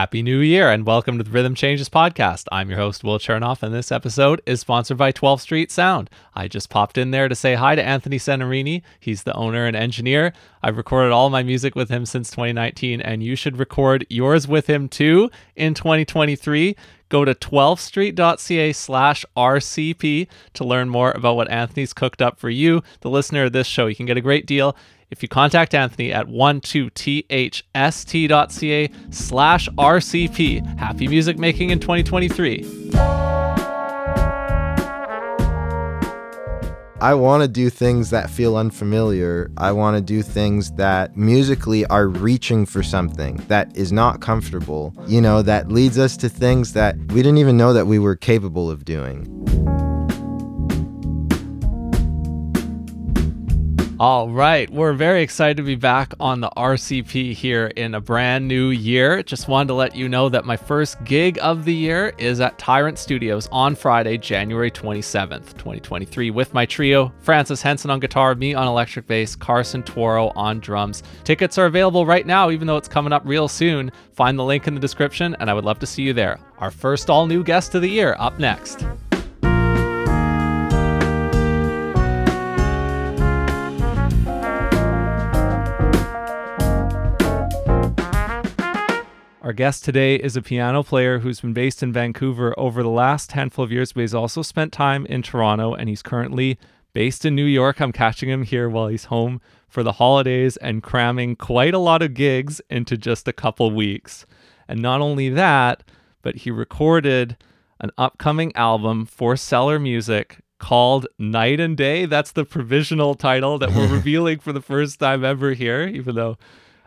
Happy New Year and welcome to the Rhythm Changes podcast. I'm your host, Will Chernoff, and this episode is sponsored by 12th Street Sound. I just popped in there to say hi to Anthony Senarini. He's the owner and engineer. I've recorded all my music with him since 2019, and you should record yours with him too in 2023. Go to 12thstreet.ca slash RCP to learn more about what Anthony's cooked up for you, the listener of this show. You can get a great deal if you contact Anthony at 12thst.ca slash RCP. Happy music making in 2023. I want to do things that feel unfamiliar. I want to do things that musically are reaching for something that is not comfortable, you know, that leads us to things that we didn't even know that we were capable of doing. All right, we're very excited to be back on the RCP here in a brand new year. Just wanted to let you know that my first gig of the year is at Tyrant Studios on Friday, January 27th, 2023, with my trio Francis Henson on guitar, me on electric bass, Carson Toro on drums. Tickets are available right now, even though it's coming up real soon. Find the link in the description, and I would love to see you there. Our first all new guest of the year up next. Our guest today is a piano player who's been based in Vancouver over the last handful of years, but he's also spent time in Toronto and he's currently based in New York. I'm catching him here while he's home for the holidays and cramming quite a lot of gigs into just a couple weeks. And not only that, but he recorded an upcoming album for Cellar Music called Night and Day. That's the provisional title that we're revealing for the first time ever here, even though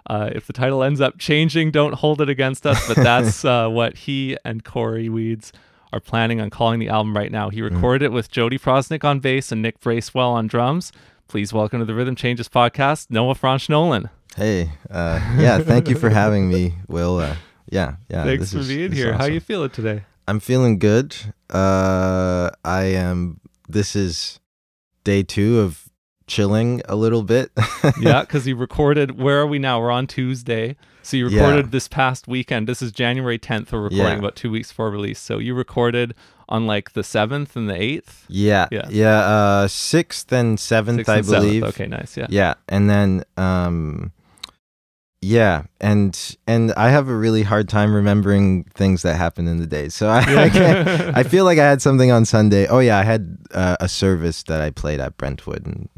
uh, if the title ends up changing, don't hold it against us. But that's uh, what he and Corey Weeds are planning on calling the album right now. He mm. recorded mm. it with Jody Proznick on bass and Nick Bracewell on drums. Please welcome to the Rhythm Changes podcast, Noah Franche-Nolan. Hey, uh, yeah, thank you for having me, Will. Uh, yeah, yeah. Thanks for is, being here. Awesome. How you feeling today? I'm feeling good. Uh, I am. This is day two of chilling a little bit. yeah, because you recorded. Where are we now? We're on Tuesday. So you recorded yeah. this past weekend. This is January 10th. We're recording yeah. about two weeks before release. So you recorded on like the 7th and the 8th? Yeah. Yeah. Yeah. Uh, 6th and 7th, 6th I and believe. 7th. Okay, nice. Yeah. Yeah. And then, um, yeah, and and I have a really hard time remembering things that happen in the day. So I I, I feel like I had something on Sunday. Oh yeah, I had uh, a service that I played at Brentwood and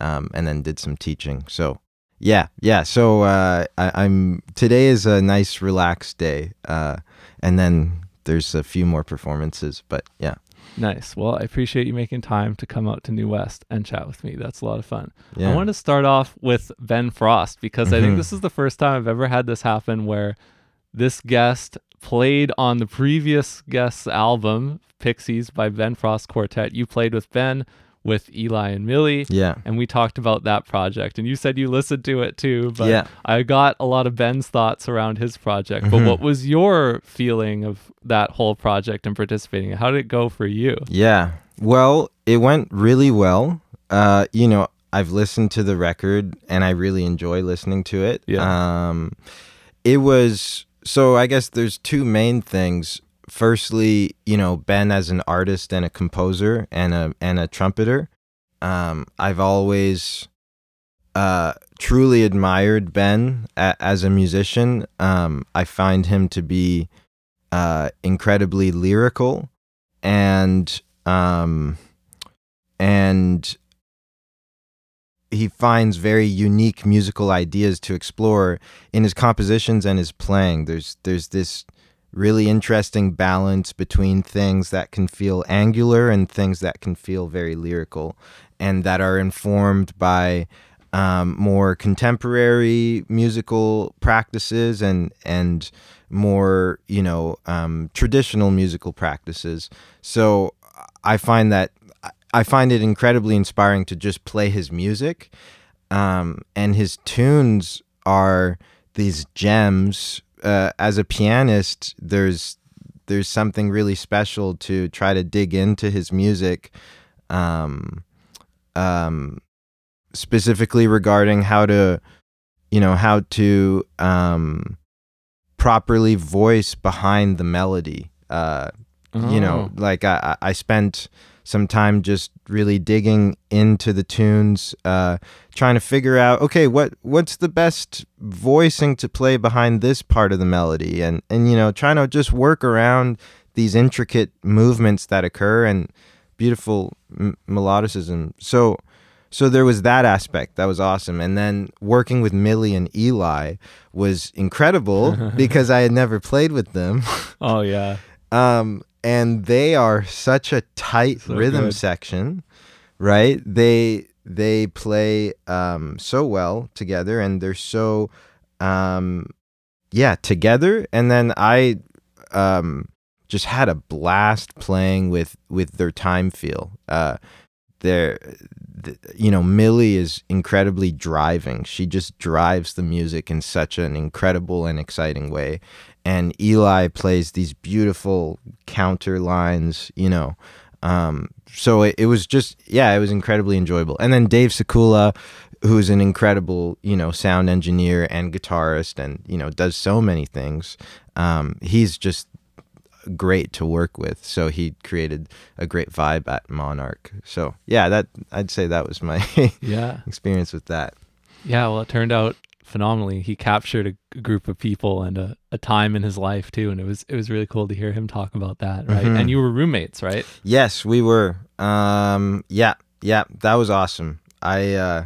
um, and then did some teaching. So yeah, yeah. So uh, I, am today is a nice relaxed day, uh, and then there's a few more performances. But yeah, Nice. Well, I appreciate you making time to come out to New West and chat with me. That's a lot of fun. Yeah. I want to start off with Ben Frost because mm-hmm. I think mm-hmm. this is the first time I've ever had this happen where this guest played on the previous guest's album, Pixies by Ben Frost Quartet. You played with Ben with Eli and Millie. Yeah. And we talked about that project. And you said you listened to it too. But yeah. I got a lot of Ben's thoughts around his project. Mm-hmm. But what was your feeling of that whole project and participating? How did it go for you? Yeah. Well, it went really well. Uh, you know, I've listened to the record and I really enjoy listening to it. Yeah. Um, it was so I guess there's two main things firstly, you know, Ben as an artist and a composer and a and a trumpeter. Um, I've always uh, truly admired Ben a- as a musician. Um, I find him to be uh, incredibly lyrical and um, and he finds very unique musical ideas to explore in his compositions and his playing. There's there's this really interesting balance between things that can feel angular and things that can feel very lyrical and that are informed by um, more contemporary musical practices and and more you know um, traditional musical practices. So i find that i find it incredibly inspiring to just play his music um, and his tunes are these gems uh, as a pianist, there's there's something really special to try to dig into his music, um, um, specifically regarding how to, you know, how to um, properly voice behind the melody. Uh, You know, Oh. like I I spent some time just really digging into the tunes, uh, trying to figure out okay, what what's the best voicing to play behind this part of the melody, and and you know, trying to just work around these intricate movements that occur and beautiful m- melodicism. So so there was that aspect that was awesome and then working with millie and eli was incredible because i had never played with them Oh yeah. um, and they are such a tight So rhythm good. section right? They they play um, so well together and they're so um, yeah together. And then i um, just had a blast playing with with their time feel. Uh, they're th- you know millie is incredibly driving. She just drives the music in such an incredible and exciting way and eli plays these beautiful counter lines you know um, so it, it was just yeah it was incredibly enjoyable and then dave Sikula who's an incredible you know sound engineer and guitarist and you know does so many things um, he's just great to work with so he created a great vibe at monarch so yeah that i'd say that was my Yeah. experience with that Yeah. Well, it turned out phenomenally. He captured a group of people and a, a time in his life too, and it was it was really cool to hear him talk about that. Right. Mhm. And you were roommates, right? yes we were um yeah yeah that was awesome i uh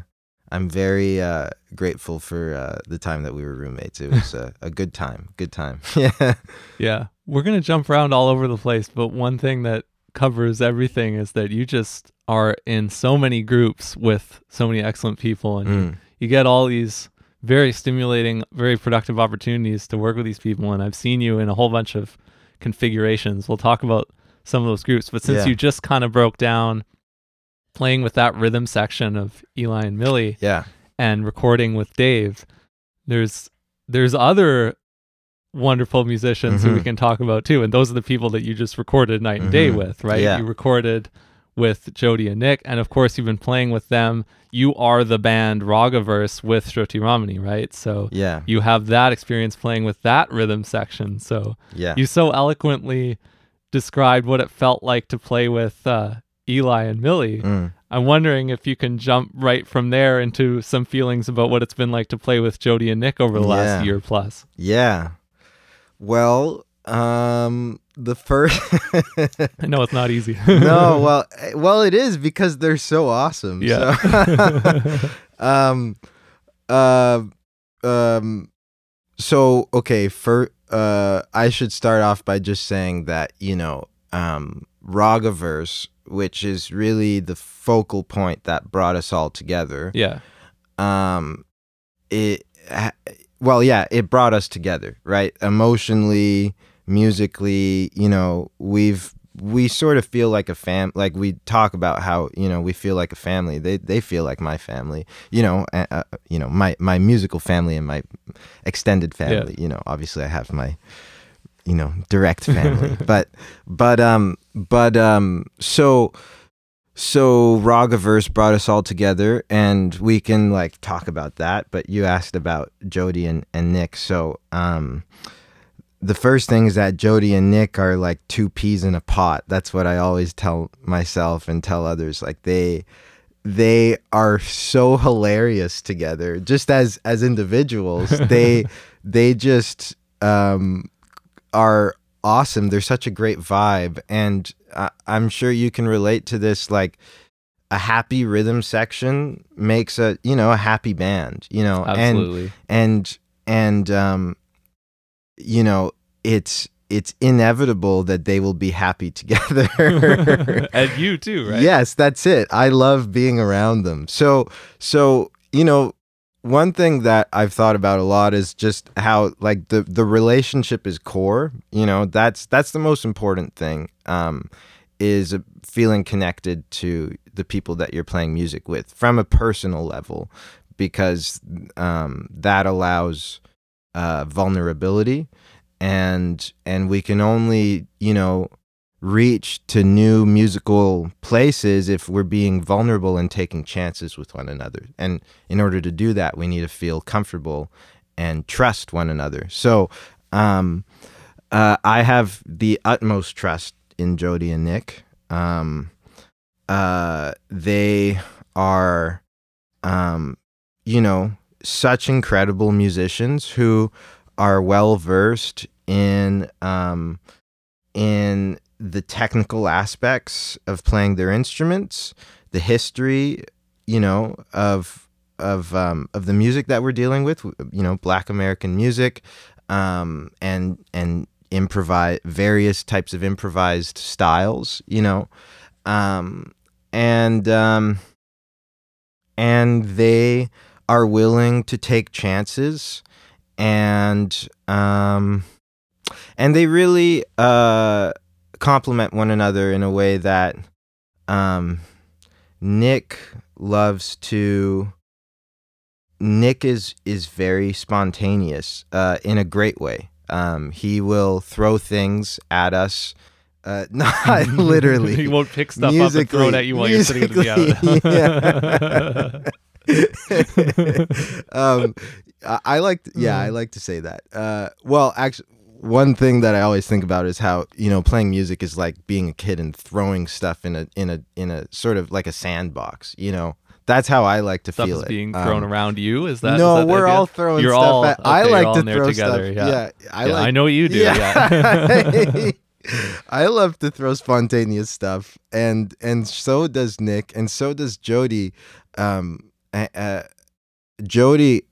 i'm very uh grateful for uh the time that we were roommates it was a, a good time good time yeah Yeah. We're going to jump around all over the place, but one thing that covers everything is that you just are in so many groups with so many excellent people and you, Mm. you get all these very stimulating, very productive opportunities to work with these people and I've seen you in a whole bunch of configurations. We'll talk about some of those groups, but since Yeah. you just kind of broke down playing with that rhythm section of Eli and Millie yeah and recording with Dave, there's there's other wonderful musicians who we Mhm. can talk about too, and those are the people that you just recorded night and day Mhm. with, right? Yeah. You recorded with Jody and Nick, and of course you've been playing with them. You are the band Ragaverse with Shruti Ramani, right? So yeah you have that experience playing with that rhythm section. So yeah you so eloquently described what it felt like to play with uh, Eli and Millie. Mm. I'm wondering if you can jump right from there into some feelings about what it's been like to play with Jody and Nick over the last year plus. yeah well um the first I know it's not easy. no, well, eh, well, it is because they're so awesome. Yeah. So, um, uh, um, so okay. For uh, I should start off by just saying that you know, um, Ragaverse, which is really the focal point that brought us all together. yeah. Um, it. Well, yeah, it brought us together, right? Emotionally, musically, you know, we've we sort of feel like a fam like we talk about how you know we feel like a family. They they feel like my family you know uh, you know my my musical family and my extended family you know obviously i have my you know direct family but but um but um so so Ragaverse brought us all together and we can like talk about that but you asked about Jody and, and Nick so um the first thing is that Jody and Nick are like two peas in a pot. That's what I always tell myself and tell others. Like they they are so hilarious together. Just as as individuals they they just um are awesome. They're such a great vibe. And I, i'm sure you can relate to this like a happy rhythm section makes a you know a happy band you know and Absolutely. and and um you know it's it's inevitable that they will be happy together and you too, right? Yes, that's it. I love being around them. So, so you know, one thing that I've thought about a lot is just how like the the relationship is core. You know, that's that's the most important thing. Um, is feeling connected to the people that you're playing music with from a personal level, because um, that allows uh, vulnerability, and and we can only you know reach to new musical places if we're being vulnerable and taking chances with one another. And in order to do that, we need to feel comfortable and trust one another. So, Um, uh, I have the utmost trust in Jody and Nick. Um, uh, they are, um, you know, such incredible musicians who are well versed in um, in the technical aspects of playing their instruments, the history, you know, of of um, of the music that we're dealing with, you know, Black American music, um, and and improvise various types of improvised styles, you know, um, and um, and they are willing to take chances, and um, and they really uh, complement one another in a way that um, Nick loves to. Nick is is very spontaneous uh, in a great way. Um, he will throw things at us. Uh, not literally. he won't pick stuff up and throw it at you while you're sitting at the piano. um, I, I like, yeah, I Mm. like to say that. Uh, well, actually, one thing that I always think about is how you know playing music is like being a kid and throwing stuff in a in a in a sort of like a sandbox. You know, that's how I like to Stuff feel is it. being thrown Um, around you. Is that no, that we're all throwing You're stuff all- at. I okay, you're like to throw together, stuff. yeah. I Yeah, like. I know you do. Yeah. I love to throw spontaneous stuff, and and so does Nick, and so does Jody. Um, uh, uh, Jody,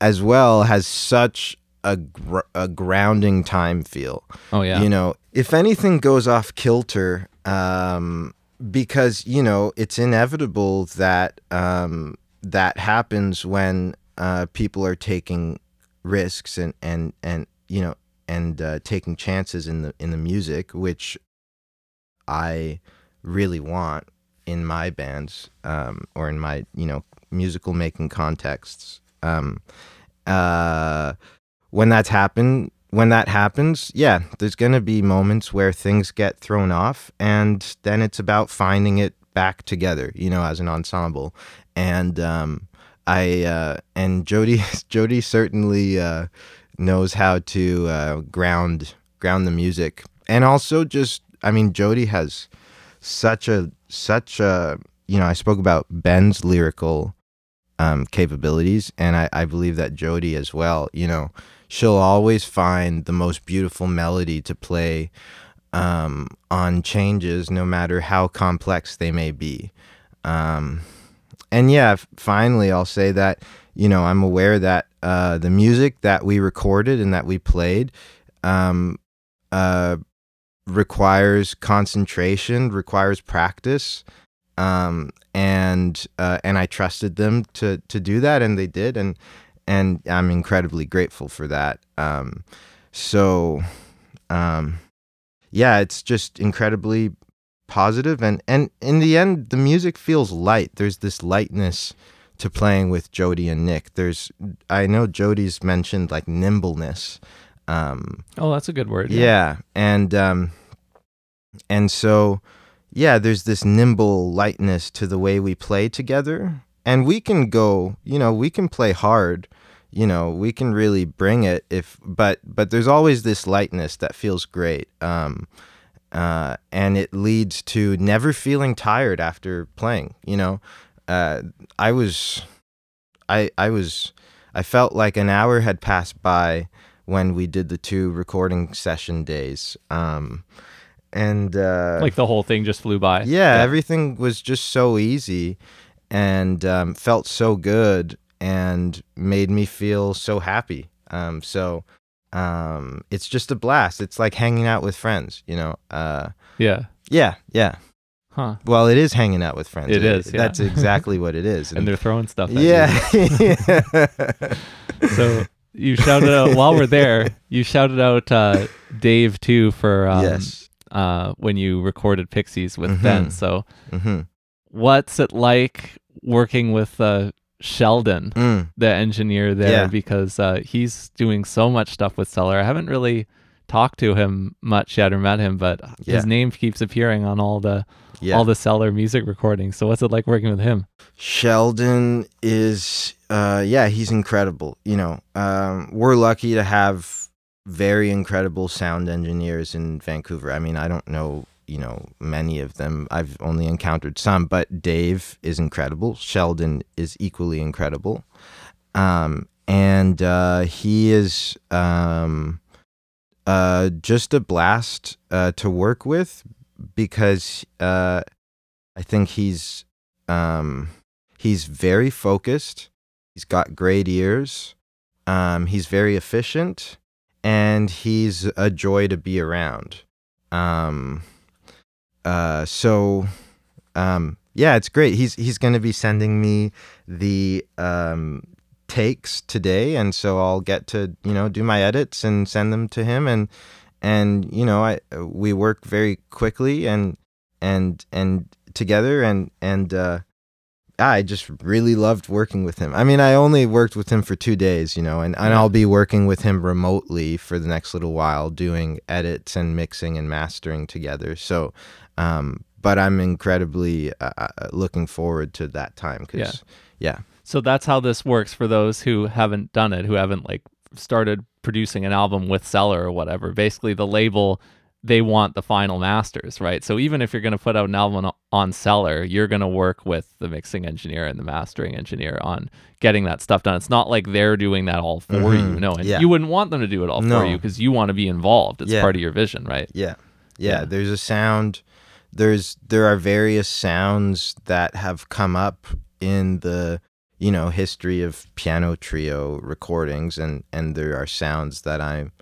as well, has such a gr- a grounding time feel. oh yeah. You know, if anything goes off kilter, um, because you know it's inevitable that um, that happens when uh, people are taking risks and and and you know and uh, taking chances in the in the music, which I really want in my bands um, or in my you know musical making contexts. Um, uh, when that's happened, when that happens, yeah, there's gonna be moments where things get thrown off, and then it's about finding it back together, you know, as an ensemble. And um, I uh, and Jody Jody certainly uh, knows how to uh, ground ground the music, and also just I mean, Jody has such a such a you know I spoke about Ben's lyrical um, capabilities, and I, I believe that Jody as well. You know, she'll always find the most beautiful melody to play um, on changes, no matter how complex they may be. Um, and yeah, finally, I'll say that you know I'm aware that uh, the music that we recorded and that we played um, uh, requires concentration, requires practice, um, and uh, and I trusted them to to do that, and they did, and and I'm incredibly grateful for that. Um, so, um, yeah, it's just incredibly positive, and and in the end, the music feels light. There's this lightness to playing with Jody and Nick. There's I know Jody's mentioned like nimbleness. Um, oh, that's a good word. yeah, and um, and so yeah, there's this nimble lightness to the way we play together, and we can go, you know, we can play hard, you know, we can really bring it if, but but there's always this lightness that feels great, um, uh, and it leads to never feeling tired after playing. You know, uh, I was, I I was, I felt like an hour had passed by when we did the two recording session days. Um, and uh, Like the whole thing just flew by. yeah, everything was just so easy and um, felt so good and made me feel so happy. Um, so um, it's just a blast. It's like hanging out with friends, you know. Uh, Yeah. yeah, yeah. Huh. Well, it is hanging out with friends. It is, yeah. That's exactly what it is. And they're throwing stuff at yeah. you. So you shouted out while we're there, you shouted out uh, Dave too for um, yes. Uh, when you recorded Pixies with Mhm. Ben. So hmm what's it like working with uh, Sheldon, Mm. the engineer there? Yeah. Because uh, he's doing so much stuff with Cellar. I haven't really talked to him much yet or met him, but Yeah. his name keeps appearing on all the Yeah. all the Cellar music recordings. So what's it like working with him? Sheldon is, uh, yeah, he's incredible. You know, um, we're lucky to have very incredible sound engineers in Vancouver. I mean, I don't know, you know, many of them. I've only encountered some, but Dave is incredible. Sheldon is equally incredible. Um, and uh, he is um, uh, just a blast uh, to work with because uh, I think he's um, he's very focused. He's got great ears. Um, he's very efficient, and he's a joy to be around. Um, uh, so, um, yeah, it's great. He's he's going to be sending me the um, takes today, and so I'll get to you know do my edits and send them to him, and and you know I we work very quickly and and and together, and and uh, I just really loved working with him. I mean, I only worked with him for two days, you know, and, and I'll be working with him remotely for the next little while, doing edits and mixing and mastering together. So, um, but I'm incredibly uh, uh looking forward to that time because, yeah. yeah. So that's how this works for those who haven't done it, who haven't like started producing an album with Cellar or whatever. Basically, the label they want the final masters, right? So even if you're going to put out an album on Cellar, you're going to work with the mixing engineer and the mastering engineer on getting that stuff done. It's not like they're doing that all for mm-hmm. you, no, and yeah. you wouldn't want them to do it all no. for you because you want to be involved. It's yeah. part of your vision, right? Yeah. yeah, yeah. There's a sound. There's there are various sounds that have come up in the you know history of piano trio recordings, and and there are sounds that I'm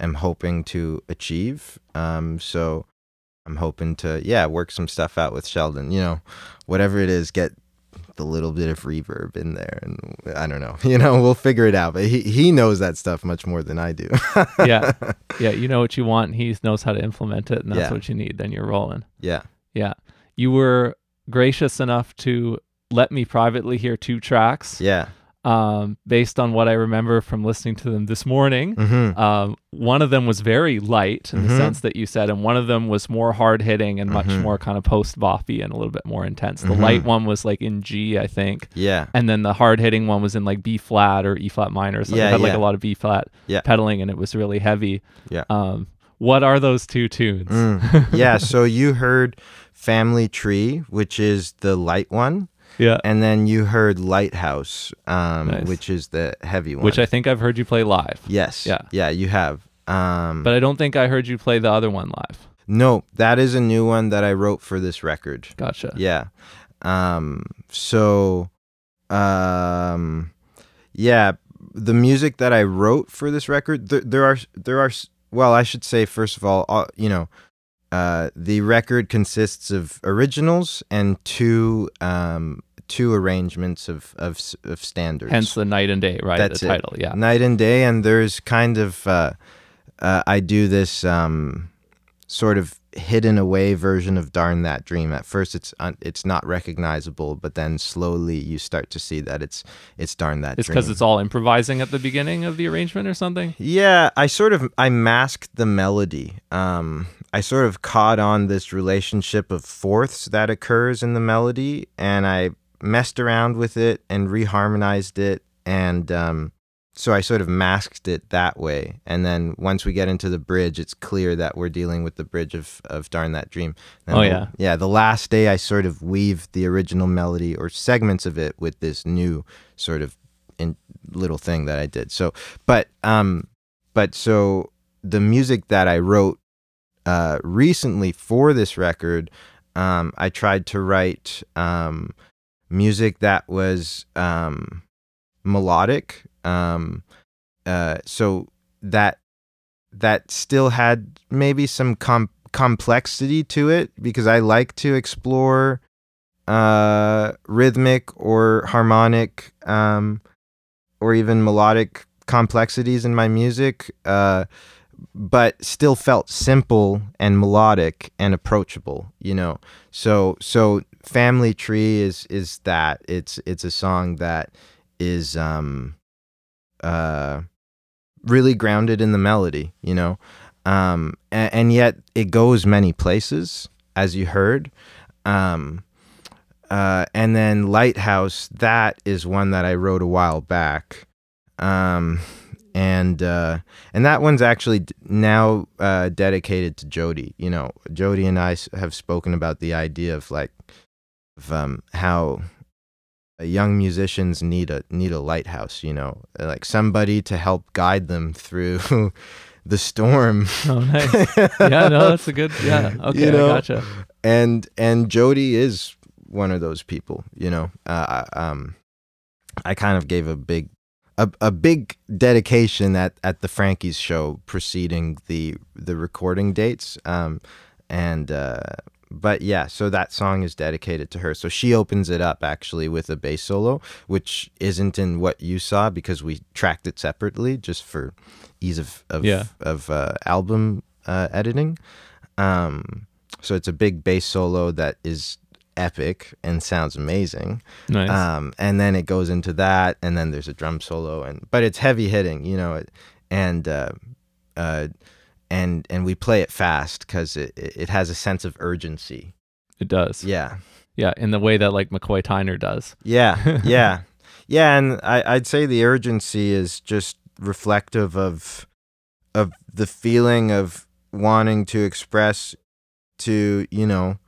am hoping to achieve. Um, so I'm hoping to yeah work some stuff out with Sheldon. You know, whatever it is, get the little bit of reverb in there, and I don't know. You know, we'll figure it out. But he he knows that stuff much more than I do. yeah, yeah. You know what you want. And he knows how to implement it, and that's yeah. what you need. Then you're rolling. Yeah, yeah. You were gracious enough to let me privately hear two tracks. Yeah um, based on what I remember from listening to them this morning. Mm-hmm. Um, one of them was very light in mm-hmm. the sense that you said, and one of them was more hard hitting and much mm-hmm. more kind of post boppy and a little bit more intense. The light mm-hmm. one was like in G, I think. Yeah. And then the hard hitting one was in like B flat or E flat minor. So yeah, it had yeah. like a lot of B flat yeah. pedaling and it was really heavy. Yeah. Um, what are those two tunes? Mm. yeah. so you heard Family Tree, which is the light one. Yeah. And then you heard Lighthouse, um, nice. which is the heavy one. Which I think I've heard you play live. Yes. Yeah. Yeah, you have. Um, but I don't think I heard you play the other one live. No, that is a new one that I wrote for this record. Gotcha. Yeah. Um, so, um, yeah, the music that I wrote for this record, there, there are, there are, well, I should say, first of all, uh, you know, uh, the record consists of originals and two um, two arrangements of, of, of standards. Hence the night and day, right? That's the title, it. yeah. Night and day, and there's kind of uh, uh, I do this um, sort of hidden away version of "Darn That Dream." At first, it's un- it's not recognizable, but then slowly you start to see that it's it's "Darn That." It's because it's all improvising at the beginning of the arrangement or something. Yeah, I sort of I masked the melody. Um, I sort of caught on this relationship of fourths that occurs in the melody, and I messed around with it and reharmonized it, and um, so I sort of masked it that way. And then once we get into the bridge, it's clear that we're dealing with the bridge of, of Darn That Dream. And oh, yeah. The, yeah. The last day, I sort of weave the original melody or segments of it with this new sort of in, little thing that I did. So, but, um, but so the music that I wrote uh, recently for this record, um, I tried to write um, music that was um, melodic. Um, uh, so that that still had maybe some com- complexity to it because I like to explore uh, rhythmic or harmonic um, or even melodic complexities in my music. Uh, but still felt simple and melodic and approachable you know so so family tree is is that. It's it's a song that is um uh really grounded in the melody you know? Um and, and yet it goes many places as you heard. Um uh and then lighthouse that is one that i wrote a while back. Um and uh, and that one's actually now uh, dedicated to Jody. You know, Jody and I have spoken about the idea of like of um, how young musicians need a need a lighthouse. You know, like somebody to help guide them through the storm. Oh, nice. yeah, no, that's a good. Yeah, okay, You know? I gotcha. and and Jody is one of those people. You know, uh, I- um, I kind of gave a big. A, a big dedication at, at the Frankie's show preceding the the recording dates, um, and uh, but yeah, so that song is dedicated to her. So she opens it up actually with a bass solo, which isn't in what you saw because we tracked it separately just for ease of of, Yeah. of uh, album uh, editing. Um, so it's a big bass solo that is epic and sounds amazing. Nice. Um, and then it goes into that, and then there's a drum solo, and but it's heavy hitting, you know, and uh, uh, and and we play it fast because it it has a sense of urgency. it does. Yeah, Yeah, in the way that like McCoy Tyner does. yeah, yeah, yeah. And I I'd say the urgency is just reflective of of the feeling of wanting to express to you know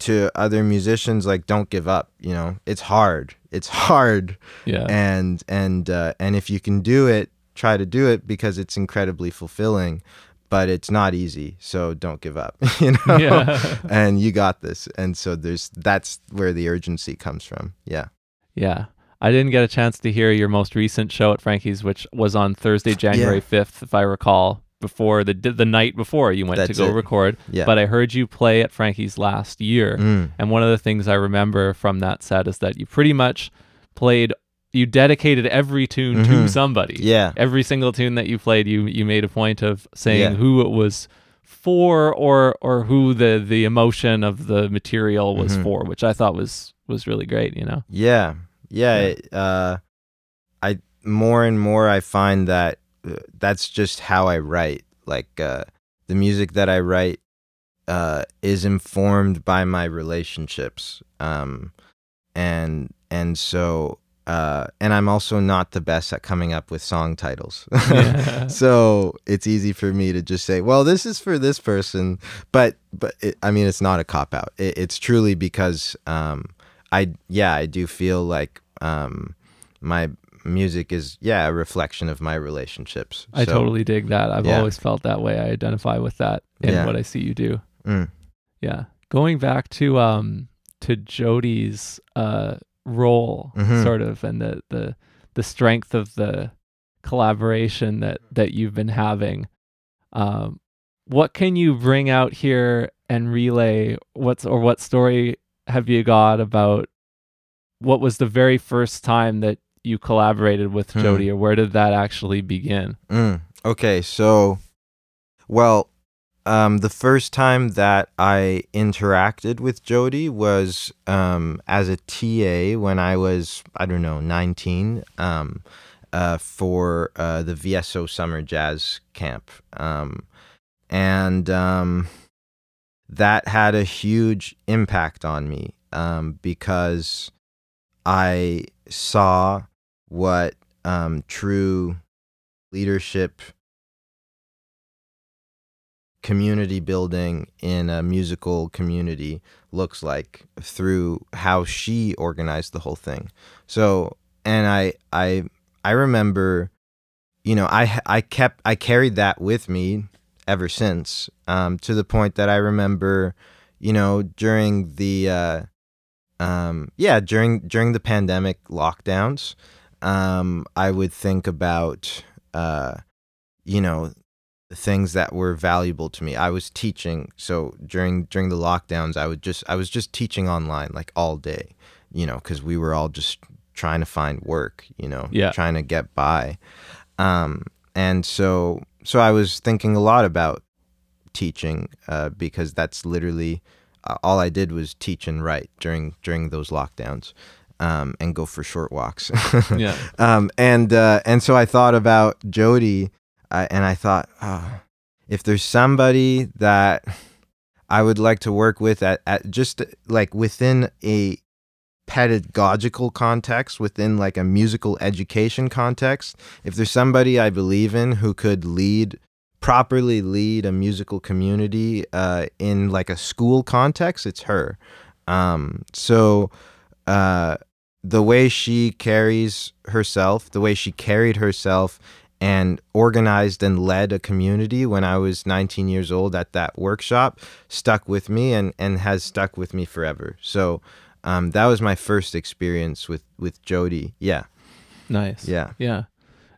to other musicians like don't give up you know it's hard it's hard Yeah. and and uh, and if you can do it try to do it because it's incredibly fulfilling but it's not easy so don't give up you know Yeah. and you got this and so there's that's where the urgency comes from yeah Yeah. I didn't get a chance to hear your most recent show at Frankie's, which was on Thursday, January 5th, if I recall, before the the night before you went to go it. record. yeah But I heard you play at Frankie's last year. Mm. And one of the things I remember from that set is that you pretty much played, you dedicated every tune to Mhm. somebody. yeah Every single tune that you played, you you made a point of saying Yeah. who it was for or or who the the emotion of the material was Mhm. for, which I thought was was really great, you know. Yeah, yeah. Yeah. it, uh, I more and more I find that uh, that's just how I write. Like uh, the music that I write uh, is informed by my relationships, um, and and so uh, and I'm also not the best at coming up with song titles. Yeah. so it's easy for me to just say, "Well, this is for this person," but but it, I mean, it's not a cop out. It, it's truly because um, I yeah, I do feel like um, my music is yeah a reflection of my relationships. I So, totally dig that. I've yeah. always felt that way. I identify with that in Yeah. what I see you do. Mm, Yeah. Going back to um to Jody's uh role Mhm. sort of and the the the strength of the collaboration that that you've been having. Um what can you bring out here and relay what's or what story have you got about what was the very first time that you collaborated with Hmm. Jody or where did that actually begin? mm. Okay, so well, um, the first time that I interacted with Jody was um, as a TA when I was I don't know nineteen. Um, uh, for uh, the VSO Summer Jazz Camp. Um, and um, that had a huge impact on me um, because I saw what true leadership, community building in a musical community looks like through how she organized the whole thing. So, and I, I, I remember, you know, I, I kept, I carried that with me ever since, um, to the point that I remember, you know, during the, uh, um, yeah, during during the pandemic lockdowns, um, I would think about, uh, you know, things that were valuable to me. I was teaching, so during during the lockdowns, I would just I was just teaching online like all day, you know, because we were all just trying to find work, you know, Yeah. trying to get by, um, and so so I was thinking a lot about teaching uh, because that's literally uh, all I did was teach and write during during those lockdowns, um, and go for short walks. Yeah. Um, and uh, and so I thought about Jody, uh, and I thought, oh, if there's somebody that I would like to work with at, at just like within a pedagogical context within like a musical education context if there's somebody i believe in who could lead properly lead a musical community uh, in like a school context it's her. Um, so uh, the way she carries herself the way she carried herself and organized and led a community when I was 19 years old at that workshop stuck with me and, and has stuck with me forever. So um, that was my first experience with, with Jody. Yeah. Nice. Yeah. Yeah.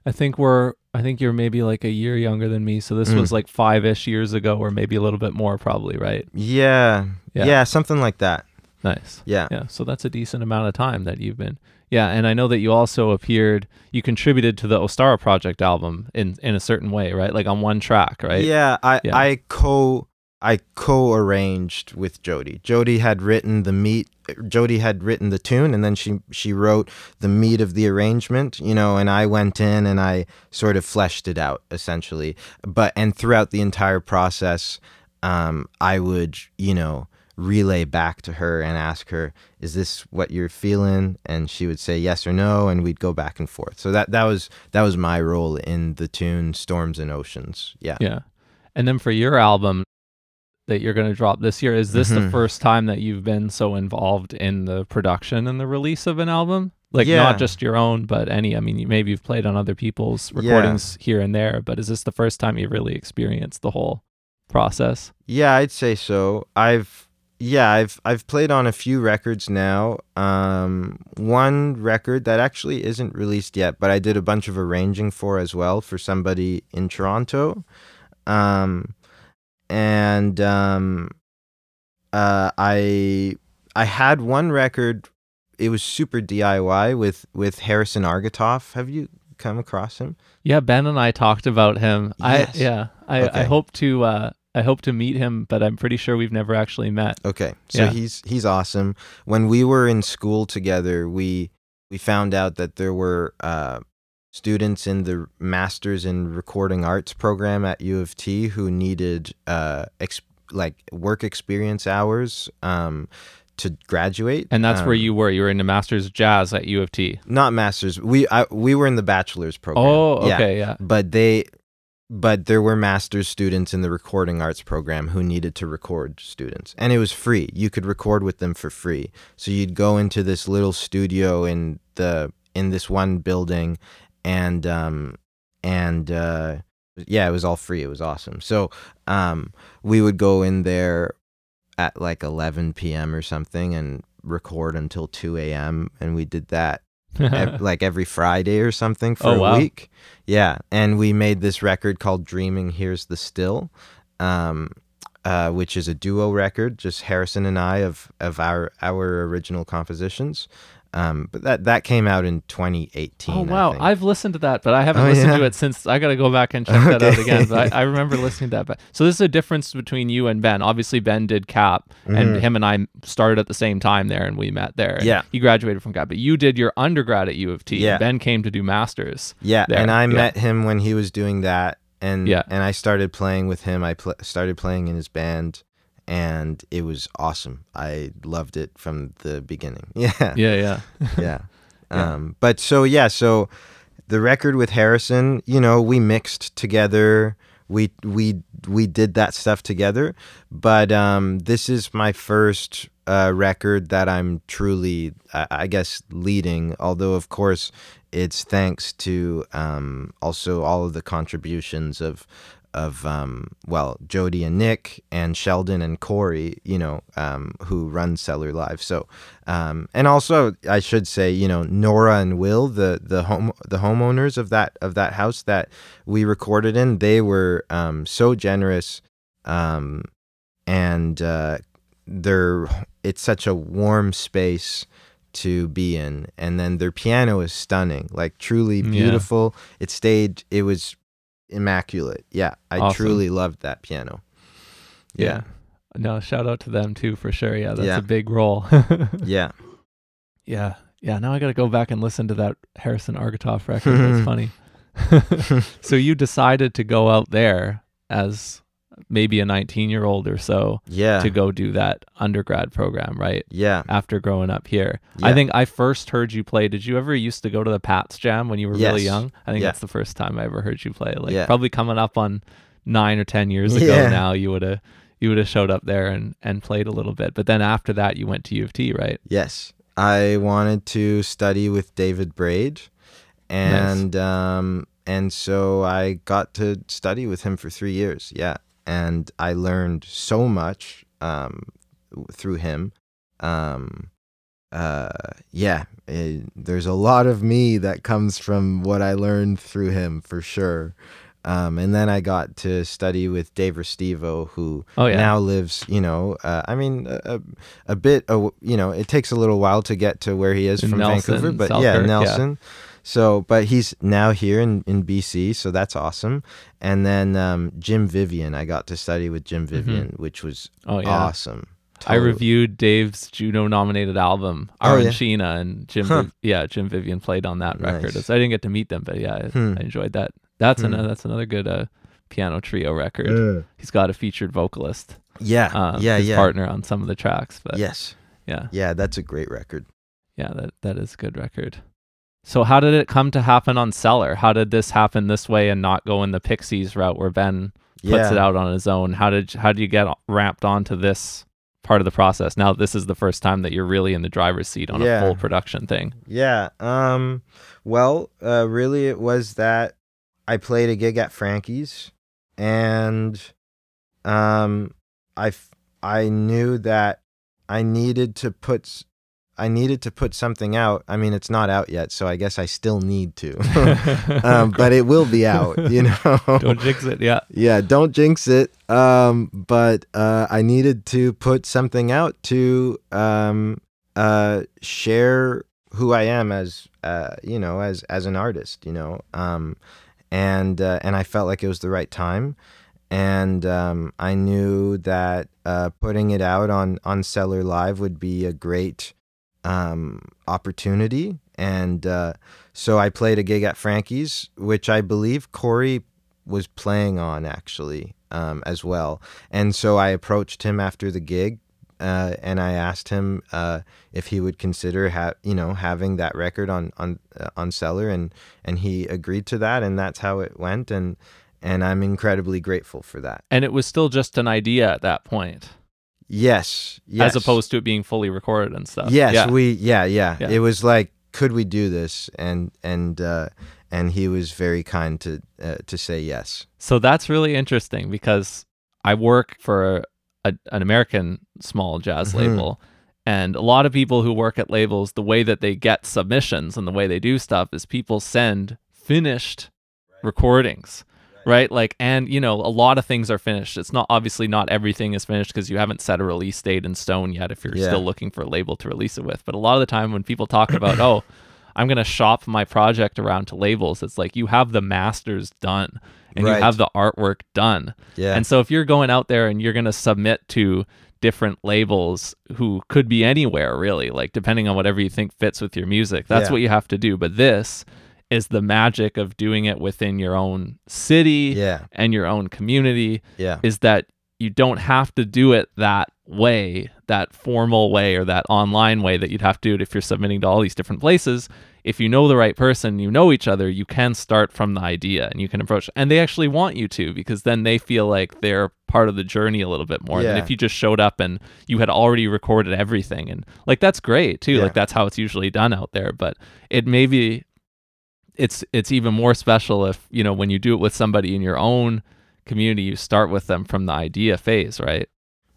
I think we're, I think you're maybe like a year younger than me. So this Mm. was like five ish years ago, or maybe a little bit more, probably, right? Yeah. Yeah. Yeah. Something like that. Nice. Yeah. Yeah. So that's a decent amount of time that you've been. Yeah. And I know that you also appeared, you contributed to the Ostara Project album in, in a certain way, right? Like on one track, right? Yeah, I Yeah. I co I co-arranged with Jody. Jody had written the meat. Jody had written the tune, and then she she wrote the meat of the arrangement. You know, and I went in and I sort of fleshed it out essentially. But and throughout the entire process, um, I would you know relay back to her and ask her, "Is this what you're feeling?" And she would say yes or no, and we'd go back and forth. So that that was that was my role in the tune "Storms and Oceans." Yeah. Yeah. And then for your album that you're going to drop this year, is this the Mhm. first time that you've been so involved in the production and the release of an album? Like Yeah. not just your own, but any. I mean, you, maybe you've played on other people's Yeah. recordings here and there, but is this the first time you've really experienced the whole process? Yeah, I'd say so. I've yeah, I've I've played on a few records now. Um, one record that actually isn't released yet, but I did a bunch of arranging for as well for somebody in Toronto. Um, and um, uh, I I had one record. It was super DIY with with Harrison Argatoff. Have you come across him? Yeah, Ben and I talked about him. Yes. I yeah, I, I hope to uh I hope to meet him, but I'm pretty sure we've never actually met. Okay, so Yeah. he's he's awesome. When we were in school together, we we found out that there were uh, students in the Masters in Recording Arts program at U of T who needed uh, ex- like work experience hours um, to graduate, And that's where Um, you were. You were in the Masters of Jazz at U of T. not masters. We I, we were in the bachelor's program. Oh, Yeah. okay, yeah. but they but there were master's students in the recording arts program who needed to record students. And it was free. You could record with them for free. So you'd go into this little studio in the in this one building and um and uh yeah it was all free. It was awesome. So um we would go in there at like 11 p.m or something and record until 2 a.m and we did that ev- like every Friday or something for Oh, a wow. week. Yeah, and we made this record called "Dreaming Here's the Still," um, uh, which is a duo record, just Harrison and I of of our our original compositions. Um, but that that came out in 2018. Oh wow. I've listened to that, but I haven't Oh, listened to it since. I got to go back and check that out again. But I, I remember listening to that. But so this is a difference between you and Ben. Obviously, Ben did Cap, and Mhm. him and I started at the same time there, and we met there. Yeah. he graduated from Cap, but you did your undergrad at U of T. Yeah. Ben came to do masters. Yeah, there, and I yeah. met him when he was doing that, and Yeah. and I started playing with him. I pl- started playing in his band, and it was awesome. I loved it from the beginning. Yeah, Yeah, yeah, yeah. Um, but so yeah, so the record with Harrison, you know, we mixed together. We we we did that stuff together. But um, this is my first uh, record that I'm truly, I, I guess, leading. Although of course, it's thanks to um, also all of the contributions of of um, well Jody and Nick and Sheldon and Corey, you know, um, who run Cellar Live. So um, and also I should say, you know, Nora and Will, the the home the homeowners of that of that house that we recorded in, they were um, so generous, um, and uh, they're it's such a warm space to be in and then their piano is stunning like truly Yeah. beautiful it stayed it was immaculate yeah i Awesome. truly loved that piano yeah. No, shout out to them too for sure. Yeah, that's Yeah. a big role. yeah Yeah. Yeah. Now I got to go back and listen to that Harrison Argatoff record. That's funny. so you decided to go out there as maybe a 19 year old or so yeah to go do that undergrad program, right? yeah After growing up here. Yeah. I think I first heard you play. Did you ever used to go to the Pats Jam when you were really young? I think Yeah. that's the first time I ever heard you play. Like Yeah. probably coming up on nine or 10 years ago now, you would have. You would have showed up there and, and played a little bit, but then after that, you went to U of T, right? Yes, I wanted to study with David Braid, and um, and so I got to study with him for three years. Yeah, and I learned so much um, through him. Um, uh, yeah, eh, there's a lot of me that comes from what I learned through him for sure. Um, and then I got to study with Dave Restivo, who Oh, yeah. now lives, you know, uh, I mean, a, a, bit, uh, you know, it takes a little while to get to where he is from Nelson, Vancouver, but Selkirk, yeah, yeah. So, but he's now here in, in BC, so that's awesome. And then um, Jim Vivian, I got to study with Jim Vivian, which was Mm-hmm. Oh, yeah. awesome. I reviewed Dave's Juno nominated album, Oh, yeah. Arancina, and Jim, Huh. Yeah, Jim Vivian played on that record. Nice. So I didn't get to meet them, but yeah, I, Hmm. I enjoyed that. That's Hmm. another that's another good uh, piano trio record. He's got a featured vocalist, Yeah, uh, yeah, his yeah. partner on some of the tracks. But Yes, yeah, yeah, that's a great record. yeah, that that is a good record. So how did it come to happen on Cellar? How did this happen this way and not go in the Pixies route where Ben puts yeah. it out on his own? How did how did you get ramped onto this part of the process? Now this is the first time that you're really in the driver's seat on Yeah. a full production thing. Yeah. Um. Well, uh, really, it was that I played a gig at Frankie's, and um, I f- I knew that I needed to put I needed to put something out. I mean, it's not out yet, so I guess I still need to. um, but it will be out. You know. Don't jinx it. Yeah. yeah don't jinx it um but uh i needed to put something out to um uh share who i am as uh you know as as an artist you know um and uh, and i felt like it was the right time and um i knew that uh putting it out on on Cellar Live would be a great um opportunity and uh so i played a gig at frankie's which i believe Cory was playing on actually um, as well. And so I approached him after the gig, uh, and I asked him uh, if he would consider ha- you know having that record on on uh, on Cellar, and and he agreed to that, and that's how it went. And and I'm incredibly grateful for that. And it was still just an idea at that point, Yes, yes. as opposed to it being fully recorded and stuff. Yes, Yeah. we yeah, yeah Yeah. It was like, could we do this? And and uh, and he was very kind to uh, to say yes. So that's really interesting because I work for a, an American small jazz Mhm. label. And a lot of people who work at labels, the way that they get submissions and the way they do stuff is people send finished recordings, right? Like, and you know, a lot of things are finished. It's not obviously not everything is finished because you haven't set a release date in stone yet if you're Yeah. still looking for a label to release it with. But a lot of the time when people talk about, oh, I'm going to shop my project around to labels, it's like you have the masters done and you have the artwork done. Yeah. And so if you're going out there and you're going to submit to different labels who could be anywhere really, like depending on whatever you think fits with your music, that's Yeah. what you have to do. But this is the magic of doing it within your own city yeah. and your own community Yeah. is that you don't have to do it that way, that formal way or that online way that you'd have to do it if you're submitting to all these different places. If you know the right person, you know each other, you can start from the idea and you can approach and they actually want you to because then they feel like they're part of the journey a little bit more than if you just showed up and you had already recorded everything and like that's great too. Yeah. Like that's how it's usually done out there, but it may be it's it's even more special if, you know, when you do it with somebody in your own community, you start with them from the idea phase, right?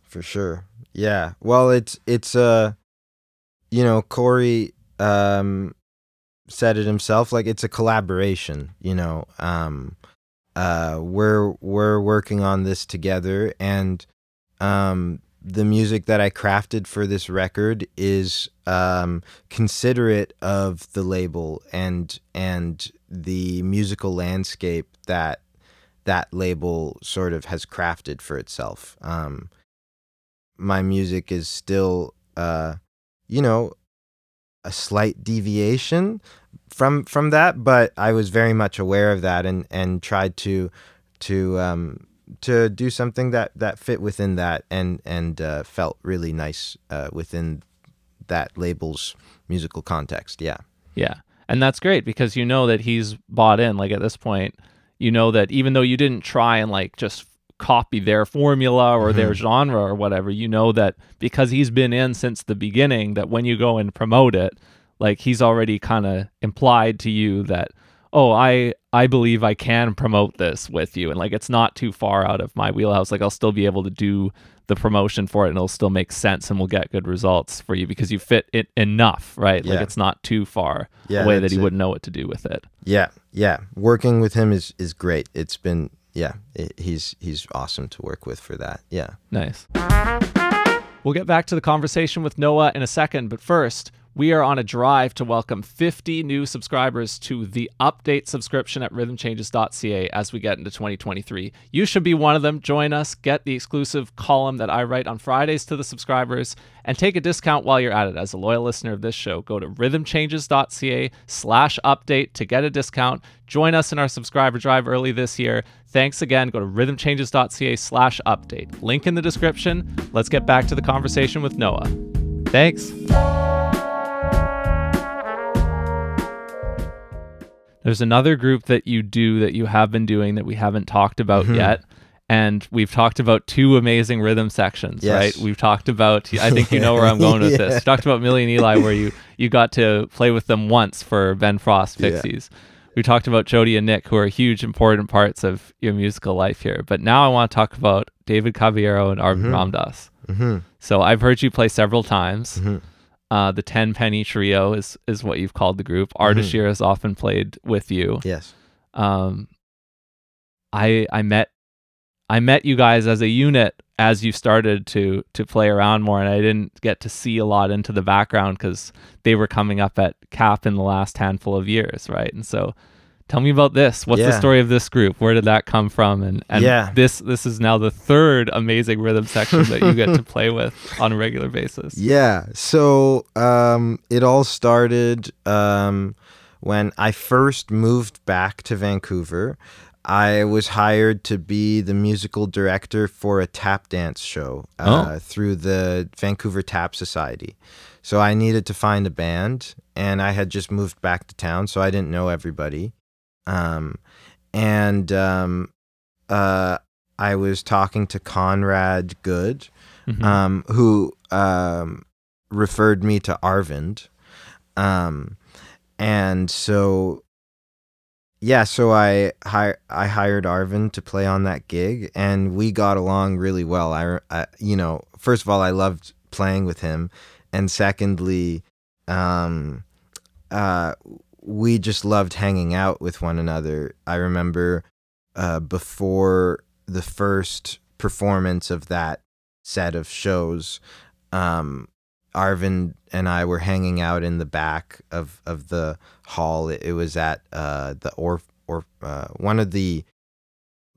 for sure yeah well it's it's uh you know Cory um said it himself like it's a collaboration you know um uh we're we're working on this together and um the music that i crafted for this record is um considerate of the label and and the musical landscape that that label sort of has crafted for itself. Um my music is still uh you know a slight deviation from from that but i was very much aware of that and and tried to to um to do something that that fit within that and and uh, felt really nice uh, within that label's musical context. Yeah. Yeah. And that's great because you know that he's bought in. Like at this point, you know that even though you didn't try and like just copy their formula or mm-hmm. their genre or whatever, you know that because he's been in since the beginning, that when you go and promote it, like he's already kind of implied to you that, oh, I I believe I can promote this with you, and like it's not too far out of my wheelhouse. Like I'll still be able to do the promotion for it, and it'll still make sense, and we'll get good results for you because you fit it enough, right? Like it's not too far Yeah, away that he it. wouldn't know what to do with it. Yeah, yeah. Working with him is is great. It's been yeah. It, he's he's awesome to work with for that. Yeah. Nice. We'll get back to the conversation with Noah in a second, but first, we are on a drive to welcome 50 new subscribers to the update subscription at rhythmchanges.ca as we get into 2023. You should be one of them. Join us, get the exclusive column that I write on Fridays to the subscribers, and take a discount while you're at it. As a loyal listener of this show, go to rhythmchanges.ca slash update to get a discount. Join us in our subscriber drive early this year. Thanks again. Go to rhythmchanges.ca slash update. Link in the description. Let's get back to the conversation with Noah. Thanks. There's another group that you do that you have been doing that we haven't talked about Mm-hmm. yet. And we've talked about two amazing rhythm sections, Yes. right? We've talked about, I think you know where I'm going with this. We talked about Millie and Eli, where you, you got to play with them once for Ben Frost Yeah. Pixies. We talked about Jody and Nick, who are huge, important parts of your musical life here. But now I want to talk about David Caballero and Arvind Ramdas. Mm-hmm. So I've heard you play several times. Uh, the Ten Penny Trio is is what you've called the group. Ardashir has often played with you. Yes. Um, I I met I met you guys as a unit as you started to to play around more, and I didn't get to see a lot into the background because they were coming up at Cap in the last handful of years, right? And so. Tell me about this. What's the story of this group? Where did that come from? And and Yeah. this this is now the third amazing rhythm section that you get to play with on a regular basis. Yeah. So um, it all started um, when I first moved back to Vancouver. I was hired to be the musical director for a tap dance show uh, through the Vancouver Tap Society. So I needed to find a band, and I had just moved back to town, so I didn't know everybody. Um, and um, uh, I was talking to Conrad Good, Mhm. um, who um, referred me to Arvind. Um, and so, yeah, so I, hi- I hired Arvind to play on that gig, and we got along really well. I, I, you know, first of all, I loved playing with him, and secondly, um, uh, we just loved hanging out with one another. I remember uh, before the first performance of that set of shows, um, Arvind and I were hanging out in the back of, of the hall. It, it was at uh, the or or uh, one of the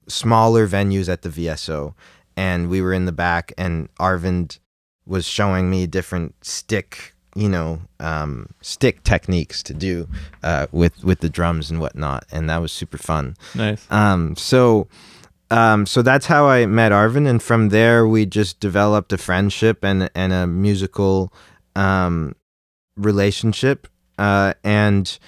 smaller venues at the VSO, and we were in the back, and Arvind was showing me different stick, you know, um, stick techniques to do uh, with with the drums and whatnot, and that was super fun. nice. Um, so, um, so that's how I met Arvind, and from there we just developed a friendship and and a musical um, relationship. Uh, and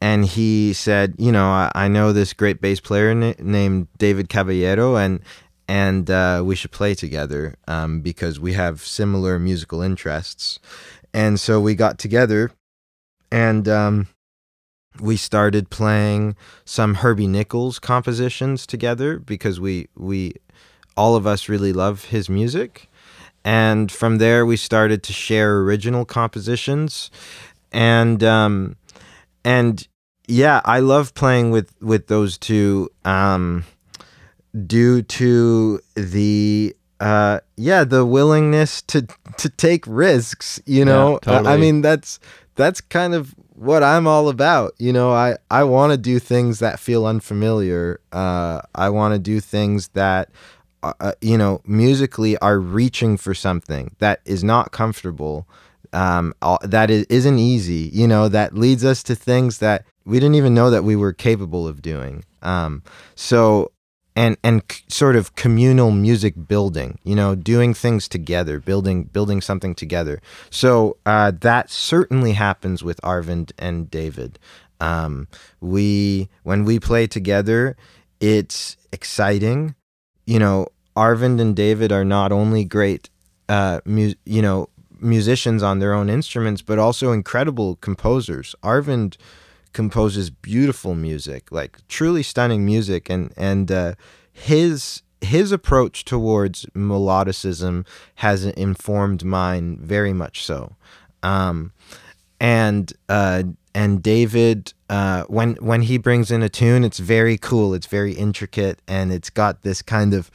and he said, you know, I, I know this great bass player na- named David Caballero, and and uh, we should play together um, because we have similar musical interests. And so we got together, and um, we started playing some Herbie Nichols compositions together because we we all of us really love his music. And from there we started to share original compositions and um and yeah, I love playing with with those two um due to the uh yeah, the willingness to to take risks, you know. Uh, totally. I mean that's that's kind of what I'm all about. You know, I I want to do things that feel unfamiliar. Uh I want to do things that uh, uh, you know, musically are reaching for something that is not comfortable. Um that is, isn't easy, you know, that leads us to things that we didn't even know that we were capable of doing. Um so and and sort of communal music building you know doing things together building building something together. So uh, that certainly happens with arvind and david. Um, we when we play together it's exciting. You know arvind and david are not only great uh, mu- you know musicians on their own instruments but also incredible composers. Arvind composes beautiful music, like truly stunning music, and and uh, his his approach towards melodicism has informed mine very much so. Um, and uh, and David, uh, when when he brings in a tune, it's very cool. It's very intricate, and it's got this kind of,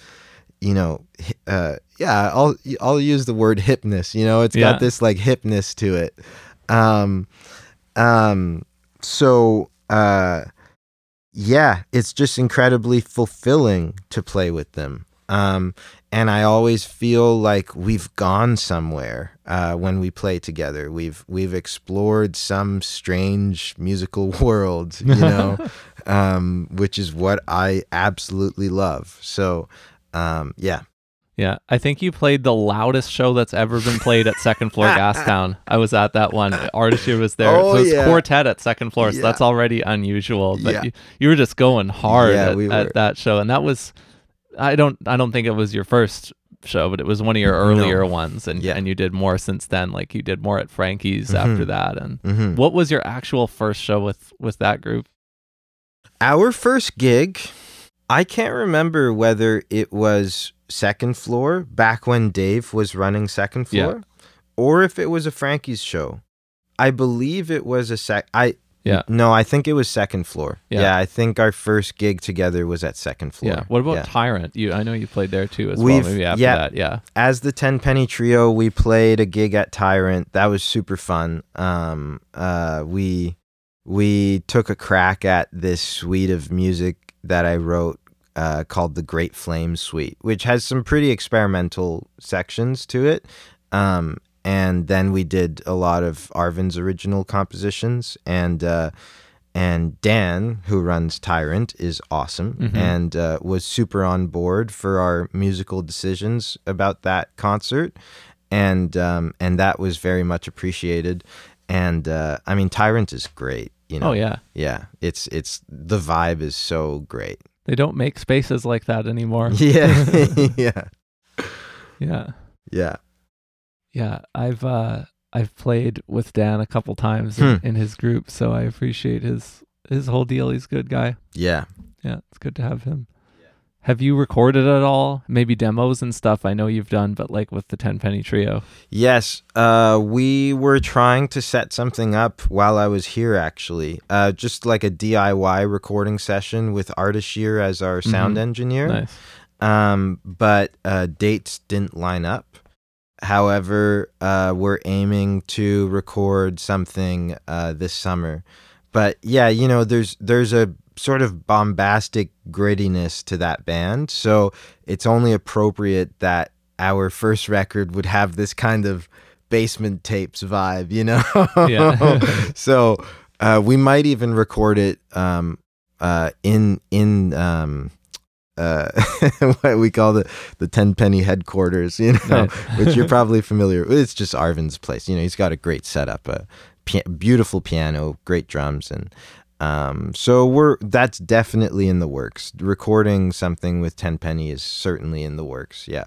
you know, uh, yeah. I'll I'll use the word hipness. You know, it's Yeah. got this like hipness to it. Um, um, so uh, yeah, it's just incredibly fulfilling to play with them. Um, and I always feel like we've gone somewhere uh, when we play together. We've we've explored some strange musical world, you know, um, which is what I absolutely love. So, um, yeah, Yeah, I think you played the loudest show that's ever been played at Second Floor Gastown. I was at that one. Artistry was there. Oh, so it's yeah. quartet at Second Floor, so Yeah. that's already unusual. But Yeah. you, you were just going hard at, we at that show, and that was I don't I don't think it was your first show, but it was one of your earlier ones, and Yeah. and you did more since then. Like you did more at Frankie's after Mhm. that. And hmm what was your actual first show with with that group? Our first gig, I can't remember whether it was second floor back when Dave was running second Yeah. floor, or if it was a Frankie's show. I believe it was a sec. I Yeah. no, I think it was second floor. Yeah. Yeah, I think our first gig together was at second floor. Yeah. What about Yeah. Tyrant? You I know you played there too as We've- well. Maybe after yeah. that. Yeah. as the Ten Penny Trio, we played a gig at Tyrant. That was super fun. Um, uh, we we took a crack at this suite of music that I wrote uh, called the Great Flame Suite, which has some pretty experimental sections to it. Um, and then we did a lot of Arvind's original compositions and. Uh, and Dan, who runs Tyrant, is awesome Mhm. and uh, was super on board for our musical decisions about that concert, and um, and that was very much appreciated. And uh, I mean, Tyrant is great. You know, Oh yeah. yeah, it's it's the vibe is so great. They don't make spaces like that anymore. Yeah, yeah, Yeah. yeah. Yeah. I've uh I've played with Dan a couple times Hmm. in, in his group, so I appreciate his his whole deal. He's a good guy. Yeah. Yeah, it's good to have him. Have you recorded at all? Maybe demos and stuff. I know you've done, but like with the Ten Penny Trio. Yes, uh, we were trying to set something up while I was here, actually. Uh, just like a DIY recording session with Artishir as our sound Mhm. engineer. Nice. Um, but uh, dates didn't line up. However, uh, we're aiming to record something uh, this summer. But yeah, you know, there's there's a sort of bombastic grittiness to that band, so it's only appropriate that our first record would have this kind of basement tapes vibe, you know? Yeah. so uh, we might even record it um, uh, in in um, uh, what we call the the ten penny headquarters, you know, Nice. which you're probably familiar. with. It's just Arvind's place. You know, he's got a great setup, a beautiful piano, great drums, and um, so we're that's definitely in the works. Recording something with ten penny is certainly in the works. Yeah.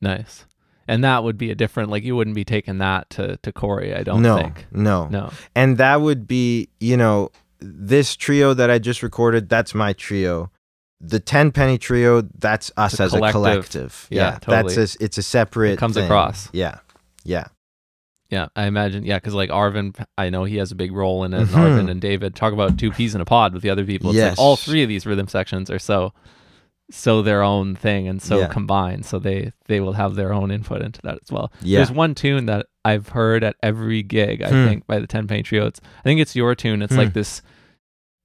Nice. And that would be a different like you wouldn't be taking that to to Cory, I don't no, think. no, No. and that would be you know this trio that i just recorded that's my trio the 10 penny trio that's us It's a as collective. a collective Yeah, that's totally. a, it's a separate It comes thing. across. yeah yeah Yeah, I imagine. Yeah, because like Arvind, I know he has a big role in it. And Mhm. Arvind and David talk about two peas in a pod with the other people. It's Yes. like all three of these rhythm sections are so, so their own thing and so Yeah. combined. So they they will have their own input into that as well. Yeah. There's one tune that I've heard at every gig. I Hmm. think by the Ten Penny Trio. It's I think it's your tune. It's Hmm. like this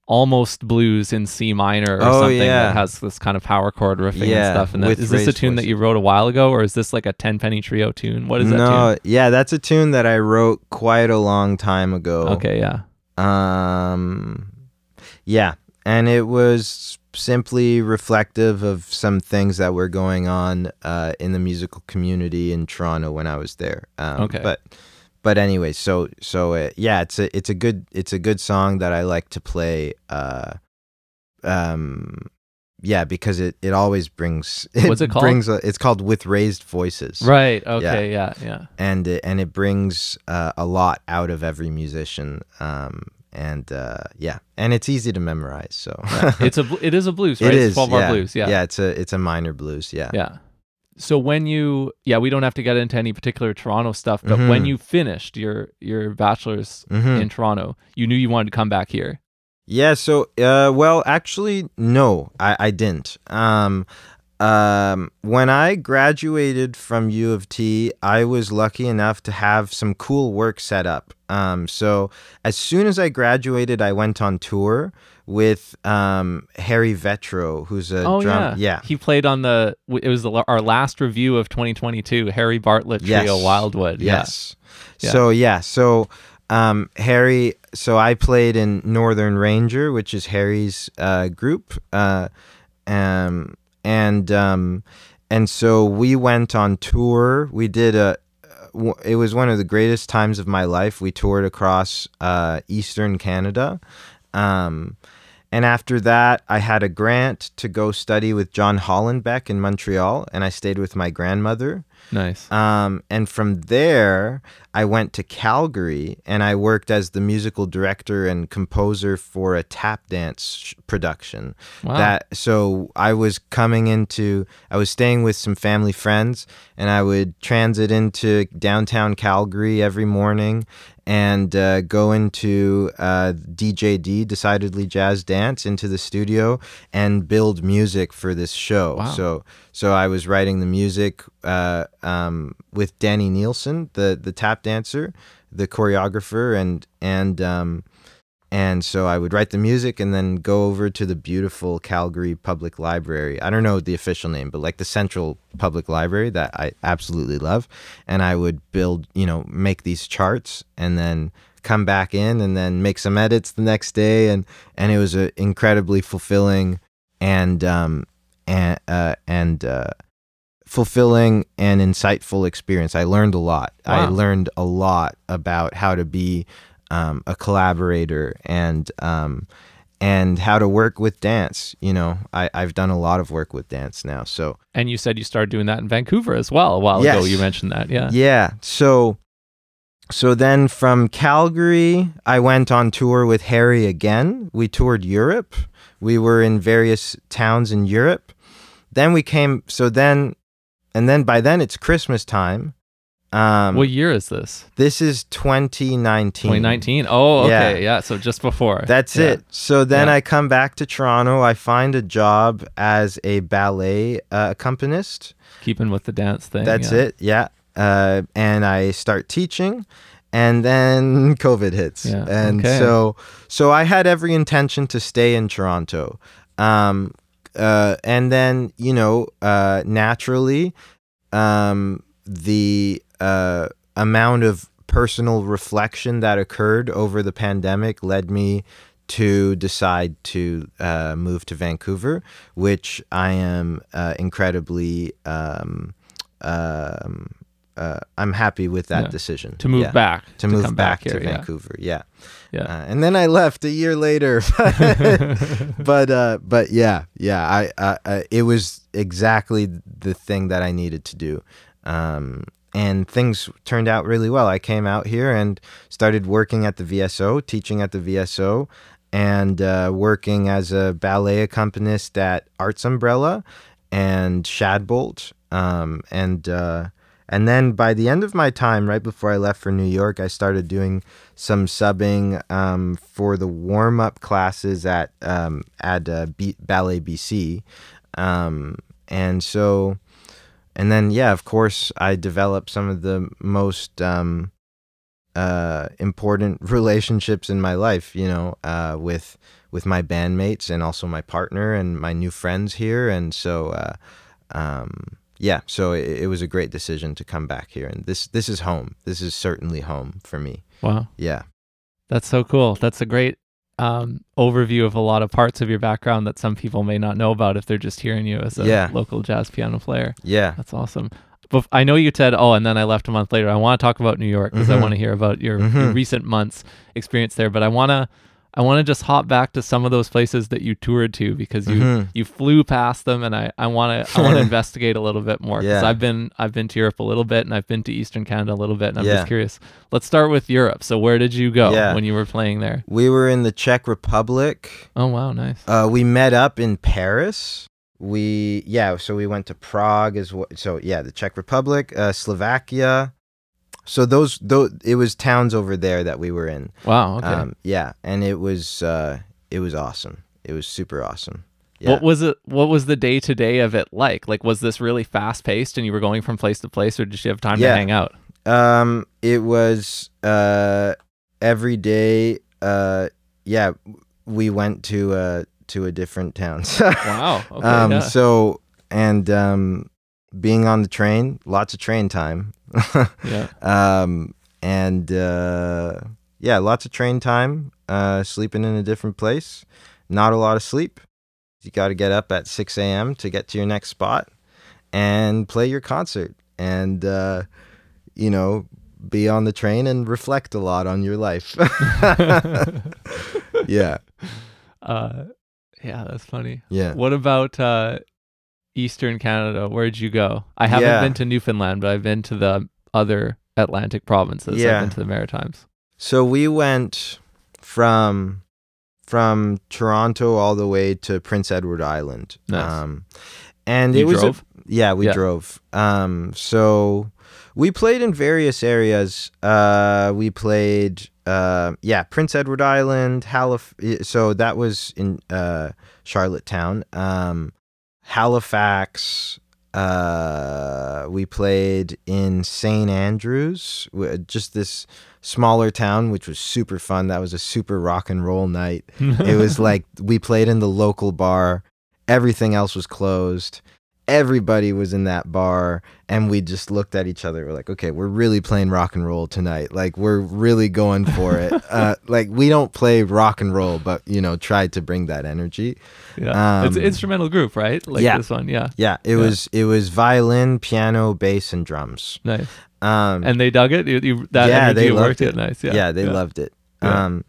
almost blues in C minor or Oh, something yeah. that has this kind of power chord riffing Yeah, and stuff. And that, is this a tune that you wrote a while ago, or is this like a Ten Penny Trio tune? What is that no tune? yeah that's a tune that i wrote quite a long time ago Okay, yeah. um yeah and it was simply reflective of some things that were going on uh, in the musical community in Toronto when I was there. Um, Okay. But but anyway, so so uh, yeah, it's a it's a good it's a good song that I like to play. Uh, um, yeah, because it, it always brings. What's it called? Brings a, it's called with raised voices Right. Okay. Yeah. Yeah. and it, and it brings uh, a lot out of every musician. Um, and uh, yeah, and it's easy to memorize. So It's a it is a blues, right? it It's is twelve bar yeah. blues. Yeah. yeah, it's a it's a minor blues. Yeah, Yeah. So when you yeah, we don't have to get into any particular Toronto stuff, but when Mhm. you finished your your bachelor's Mhm. in Toronto, you knew you wanted to come back here. Yeah, so uh well actually no, I, I didn't. Um um when I graduated from U of T, I was lucky enough to have some cool work set up. Um so as soon as I graduated, I went on tour with um Harry Vetro, who's a oh drum yeah. He played on the it was the, our last review of 2022, Harry Bartlett Trio Yes. Wildwood. Yes. Yeah. So yeah, so um, Harry. So I played in Northern Ranger, which is Harry's uh, group, uh, um, and um, and so we went on tour. We did a. w- It was one of the greatest times of my life. We toured across uh, Eastern Canada. Um, and after that, I had a grant to go study with John Hollenbeck in Montreal, and I stayed with my grandmother. Nice. Um, and from there, I went to Calgary and I worked as the musical director and composer for a tap dance sh- production. Wow. That so I was coming into I was staying with some family friends and I would transit into downtown Calgary every morning and uh, go into uh, DJD decidedly jazz dance into the studio and build music for this show. Wow. So so I was writing the music uh, um, with Danny Nielsen, the the tap dancer, the choreographer, and and um, and so I would write the music and then go over to the beautiful Calgary Public Library. I don't know the official name, but like the Central Public Library that I absolutely love. And I would build, you know, make these charts and then come back in and then make some edits the next day. And and it was an incredibly fulfilling and um and uh, and uh, fulfilling and insightful experience. I learned a lot. I learned a lot about how to be um, a collaborator and um, and how to work with dance. You know, I, I've done a lot of work with dance now. So and you said you started doing that in Vancouver as well a while ago. You mentioned that. Yeah. yeah. So so then from Calgary, I went on tour with Harry again. We toured Europe. We were in various towns in Europe. Then we came. So then, and then by then it's Christmas time. Um, what year is this? this is 2019. 2019. Oh, Yeah. okay. Yeah. So just before. That's Yeah. it. So then Yeah. I come back to Toronto. I find a job as a ballet uh, accompanist. Keeping with the dance thing. That's yeah. it. Yeah. Uh, and I start teaching, and then COVID hits, Yeah, and okay. so so I had every intention to stay in Toronto. Um, uh, and then you know, uh, naturally, um, the uh, amount of personal reflection that occurred over the pandemic led me to decide to uh, move to Vancouver, which I am uh, incredibly um, um, uh, I'm happy with that Yeah. decision To move Yeah. back. to move come back, here. to yeah. Vancouver. Yeah, Yeah. Uh, and then I left a year later. but uh, but yeah, yeah. I, I, I it was exactly the thing that I needed to do. Um, and things turned out really well. I came out here and started working at the VSO, teaching at the VSO, and uh, working as a ballet accompanist at Arts Umbrella and Shadbolt. Um, and uh, and then by the end of my time, right before I left for New York, I started doing some subbing um, for the warm up classes at um, at uh, B- Ballet BC, um, and so, and then yeah, of course, I developed some of the most um, uh, important relationships in my life. You know, uh, with with my bandmates and also my partner and my new friends here, and so. Uh, um, yeah, so it, it was a great decision to come back here, and this this is home. This is certainly home for me. Wow. Yeah. That's so cool. That's a great um, overview of a lot of parts of your background that some people may not know about if they're just hearing you as a Yeah. local jazz piano player. Yeah. That's awesome. But I know you said, oh, and then I left a month later. I want to talk about New York because I Mhm. want to hear about your, your Mhm. recent months experience there. But I want to, I want to just hop back to some of those places that you toured to because you Mhm. you flew past them, and I I want to I want to investigate a little bit more because Yeah. I've been I've been to Europe a little bit and I've been to Eastern Canada a little bit, and I'm Yeah. just curious. Let's start with Europe. So where did you go Yeah. when you were playing there? We were in the Czech Republic. Oh wow, nice. Uh, we met up in Paris. We yeah, so we went to Prague as well. So yeah, the Czech Republic, uh, Slovakia. So those those it was towns over there that we were in. Wow. Okay. Um, yeah, and it was uh, it was awesome. It was super awesome. Yeah. What was it? What was the day to day of it like? Like, was this really fast paced, and you were going from place to place, or did you have time Yeah. to hang out? Um, it was uh every day. Uh, yeah, we went to uh to a different town. Wow. Okay. um, yeah. so and um, being on the train, lots of train time. yeah. um, and uh, yeah, lots of train time. Uh, sleeping in a different place. Not a lot of sleep. You got to get up at six a.m. to get to your next spot and play your concert. And uh, you know, be on the train and reflect a lot on your life. yeah, Uh, yeah, that's funny. yeah. What about uh, Eastern Canada? Where'd you go? I haven't Yeah. been to Newfoundland, but I've been to the other Atlantic provinces. Yeah. I've been to the Maritimes. So we went from from Toronto all the way to Prince Edward Island. Nice. Um, and You it was a- yeah, we Yeah. drove. Um, so we played in various areas. Uh, we played uh, yeah, Prince Edward Island, Halif- so that was in uh, Charlottetown. Um, Halifax, uh, we played in St. Andrews, just this smaller town, which was super fun. That was a super rock and roll night. It was like we played in the local bar, everything else was closed. Everybody was in that bar, and we just looked at each other. We're like, okay, we're really playing rock and roll tonight. Like, we're really going for it. uh, like, we don't play rock and roll, but, you know, tried to bring that energy. yeah. it's an um, instrumental group, right? Like yeah. this one. Yeah. Yeah, it Yeah. was it was violin, piano, bass, and drums. Nice. Um, And they dug it. You, you, that Yeah, they worked loved it. Nice. yeah, Yeah. they loved it. Um,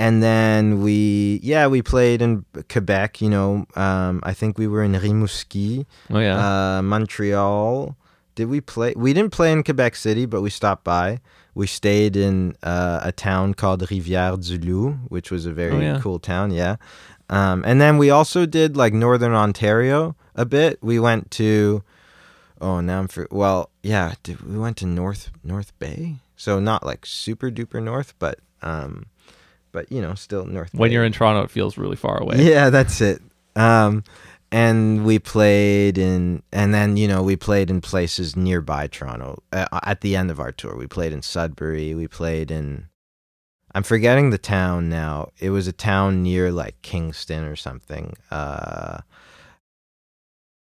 and then we, yeah, we played in Quebec. You know, um, I think we were in Rimouski, Oh yeah. uh, Montreal. Did we play? We didn't play in Quebec City, but we stopped by. We stayed in uh, a town called Rivière du Loup, which was a very Oh, yeah. cool town. Yeah. Um, and then we also did like Northern Ontario a bit. We went to, oh, now I'm for, well, yeah, did, we went to North North Bay. So not like super duper north, but um, but you know, still North. when Bay. you're in Toronto, it feels really far away. Yeah, that's it. Um, and we played in, and then you know we played in places nearby Toronto. Uh, at the end of our tour, we played in Sudbury. We played in, I'm forgetting the town now. It was a town near like Kingston or something. Uh,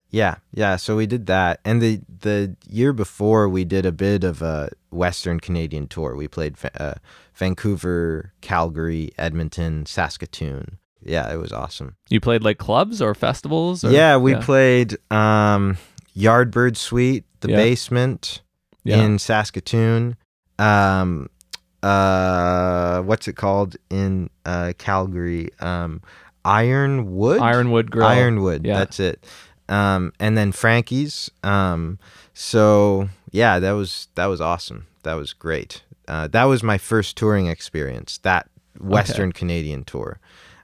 yeah, yeah. So we did that, and the the year before we did a bit of a Western Canadian tour. We played uh, Vancouver, Calgary, Edmonton, Saskatoon. Yeah, it was awesome. You played like clubs or festivals? Or, yeah, we played um, Yardbird Suite, the Yeah. Bassment Yeah. in Saskatoon. Um, uh, what's it called in uh, Calgary? Um, Ironwood. Ironwood Grill. Ironwood. Yeah. That's it. Um, and then Frankie's. Um, so yeah, that was that was awesome. That was great. Uh, that was my first touring experience. That Western Canadian tour.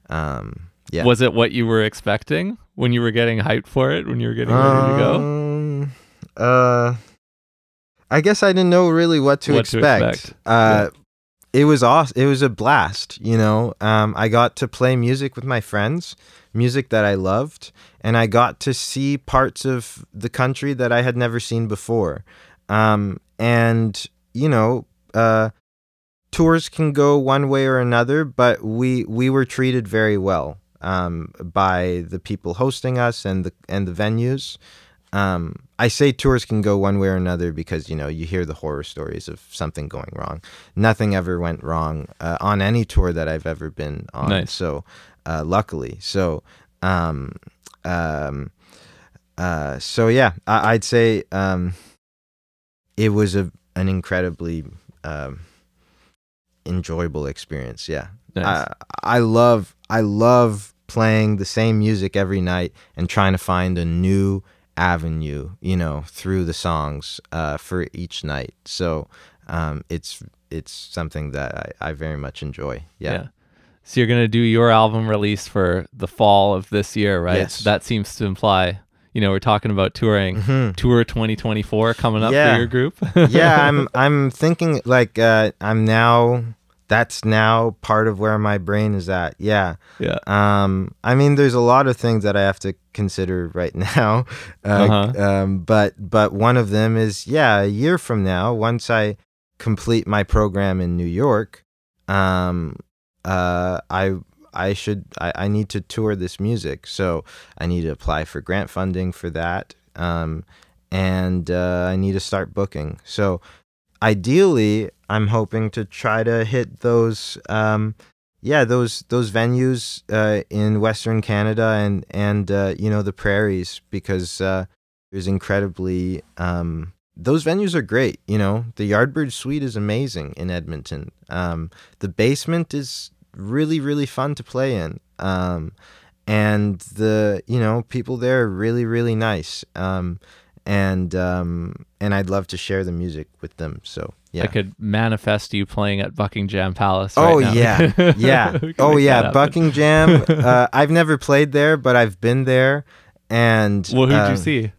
Um, yeah. Was it what you were expecting when you were getting hyped for it? When you were getting ready to go? Um, Uh, I guess I didn't know really what to What to expect. expect. Uh, it was awesome. It was a blast. You know, um, I got to play music with my friends, music that I loved, and I got to see parts of the country that I had never seen before. Um, and you know, uh, tours can go one way or another, but we we were treated very well um, by the people hosting us and the and the venues. um, I say tours can go one way or another because you know you hear the horror stories of something going wrong. Nothing ever went wrong uh, on any tour that I've ever been on. Nice. So uh, luckily, so um, um, uh, so yeah, I- I'd say um, it was a an incredibly um, enjoyable experience. Yeah, Nice. I I love I love playing the same music every night and trying to find a new avenue, you know, through the songs uh, for each night. So um, it's it's something that I, I very much enjoy. Yeah. So you're gonna do your album release for the fall of this year, right? Yes. That seems to imply, you know, we're talking about touring. Mhm. Tour 2024 coming up Yeah. for your group. yeah, I'm I'm thinking like uh, I'm now. That's now part of where my brain is at. Yeah. yeah. Um, I mean, there's a lot of things that I have to consider right now, uh, Uh-huh. um, but but one of them is yeah, a year from now, once I complete my program in New York, um, uh, I I should I, I need to tour this music, so I need to apply for grant funding for that, um, and uh, I need to start booking. So ideally, I'm hoping to try to hit those. Um, yeah, those those venues uh, in Western Canada and and uh, you know the prairies because uh, there's incredibly um, those venues are great. You know the Yardbird Suite is amazing in Edmonton. Um, the Bassment is really really fun to play in, um, and the you know people there are really really nice. Um, and um, and I'd love to share the music with them. So yeah. I could manifest you playing at Buckingham Palace. Oh now. yeah, yeah. Oh yeah. Buckingham. uh, I've never played there, but I've been there. And Well, who'd um, you see?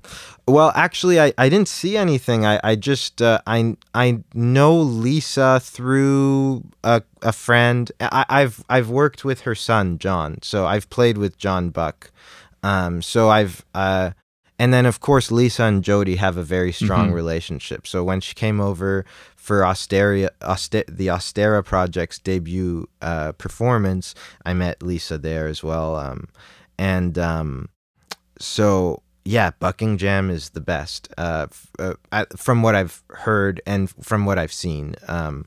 Well, actually, I, I didn't see anything. I I just uh, I I know Lisa through a, a friend. I, I've I've worked with her son John, so I've played with John Buck. Um, so I've uh, and then of course Lisa and Jody have a very strong Mhm. relationship. So when she came over for Austeria, Auster- the Austera Project's debut uh, performance, I met Lisa there as well. Um, and um, so yeah, Buckingham is the best uh, f- uh, I, from what I've heard and from what I've seen. Um,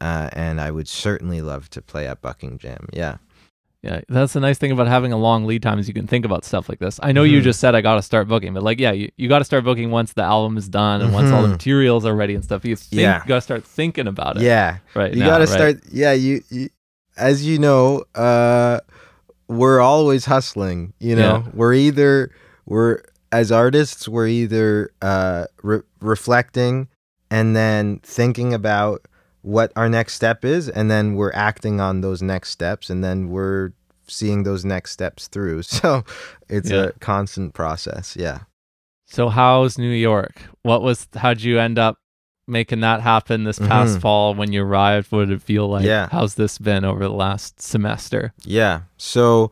uh, and I would certainly love to play at Buckingham. Yeah. Yeah, that's the nice thing about having a long lead time is you can think about stuff like this. I know you Mhm. just said I got to start booking, but like, yeah, you, you got to start booking once the album is done and once all the Mhm. materials are ready and stuff. You think, Yeah. you got to start thinking about it. Yeah. right. you got to right? start. Yeah. You, you, as you know, uh, we're always hustling. You know, Yeah. we're either we're as artists, we're either uh, re- reflecting and then thinking about what our next step is, and then we're acting on those next steps, and then we're seeing those next steps through. So it's Yeah. a constant process. Yeah. So how's New York? What was? How'd you end up making that happen this past Mhm. fall when you arrived? What did it feel like? Yeah. How's this been over the last semester? Yeah. So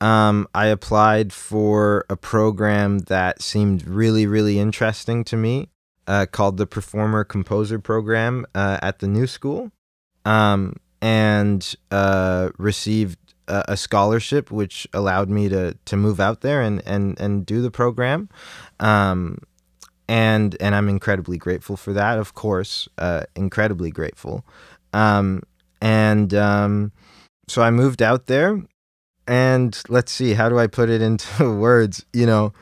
um, I applied for a program that seemed really, really interesting to me uh, called the Performer Composer Program uh, at the New School um, and uh, received a, a scholarship which allowed me to, to move out there and, and, and do the program. Um, and and I'm incredibly grateful for that, of course, uh, incredibly grateful. Um, and um, so I moved out there and let's see how do i put it into words? You know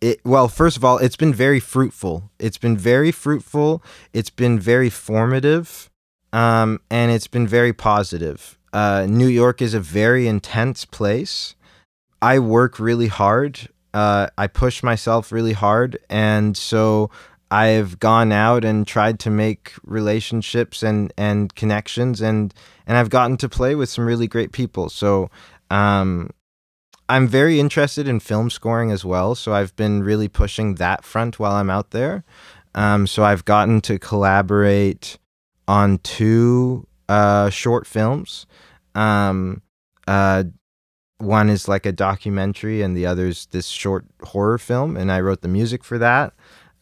it well first of all it's been very fruitful. It's been very fruitful. It's been very formative um, and it's been very positive. Uh, new york is a very intense place. I work really hard. Uh, i push myself really hard and so i've gone out and tried to make relationships and and connections and and i've gotten to play with some really great people. So um, I'm very interested in film scoring as well, so I've been really pushing that front while I'm out there. Um, so I've gotten to collaborate on two uh, short films. Um, uh, one is like a documentary, and the other's this short horror film, and I wrote the music for that.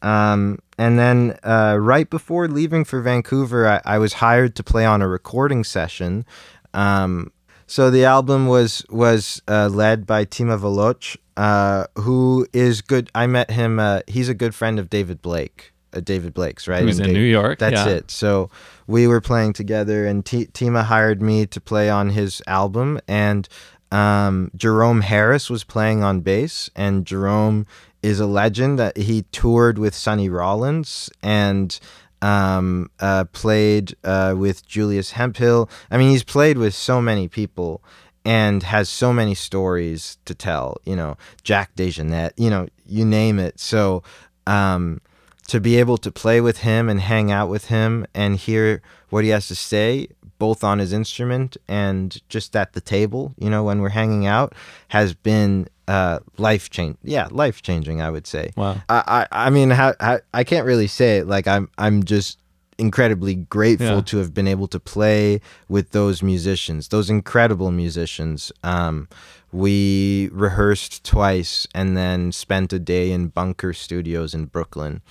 Um, and then uh, right before leaving for Vancouver, I, I was hired to play on a recording session. Um, so the album was was uh, led by Tima Veloch, uh, who is good. I met him. Uh, he's a good friend of David Blake. Uh, David Blake's right. Who's in New York? That's yeah. it. So we were playing together, and T- Tima hired me to play on his album, and um, Jerome Harris was playing on bass, and Jerome is a legend. That he toured with Sonny Rollins and um, uh, played uh, with Julius Hemphill. I mean, he's played with so many people and has so many stories to tell. You know, Jack DeJohnette. You know, you name it. So. Um, to be able to play with him and hang out with him and hear what he has to say, both on his instrument and just at the table, you know, when we're hanging out, has been uh, life change. Yeah, life changing. I would say. Wow. I, I, I mean, how, how, I can't really say it. Like I'm, I'm just incredibly grateful Yeah. to have been able to play with those musicians, those incredible musicians. Um, we rehearsed twice and then spent a day in Bunker Studios in Brooklyn,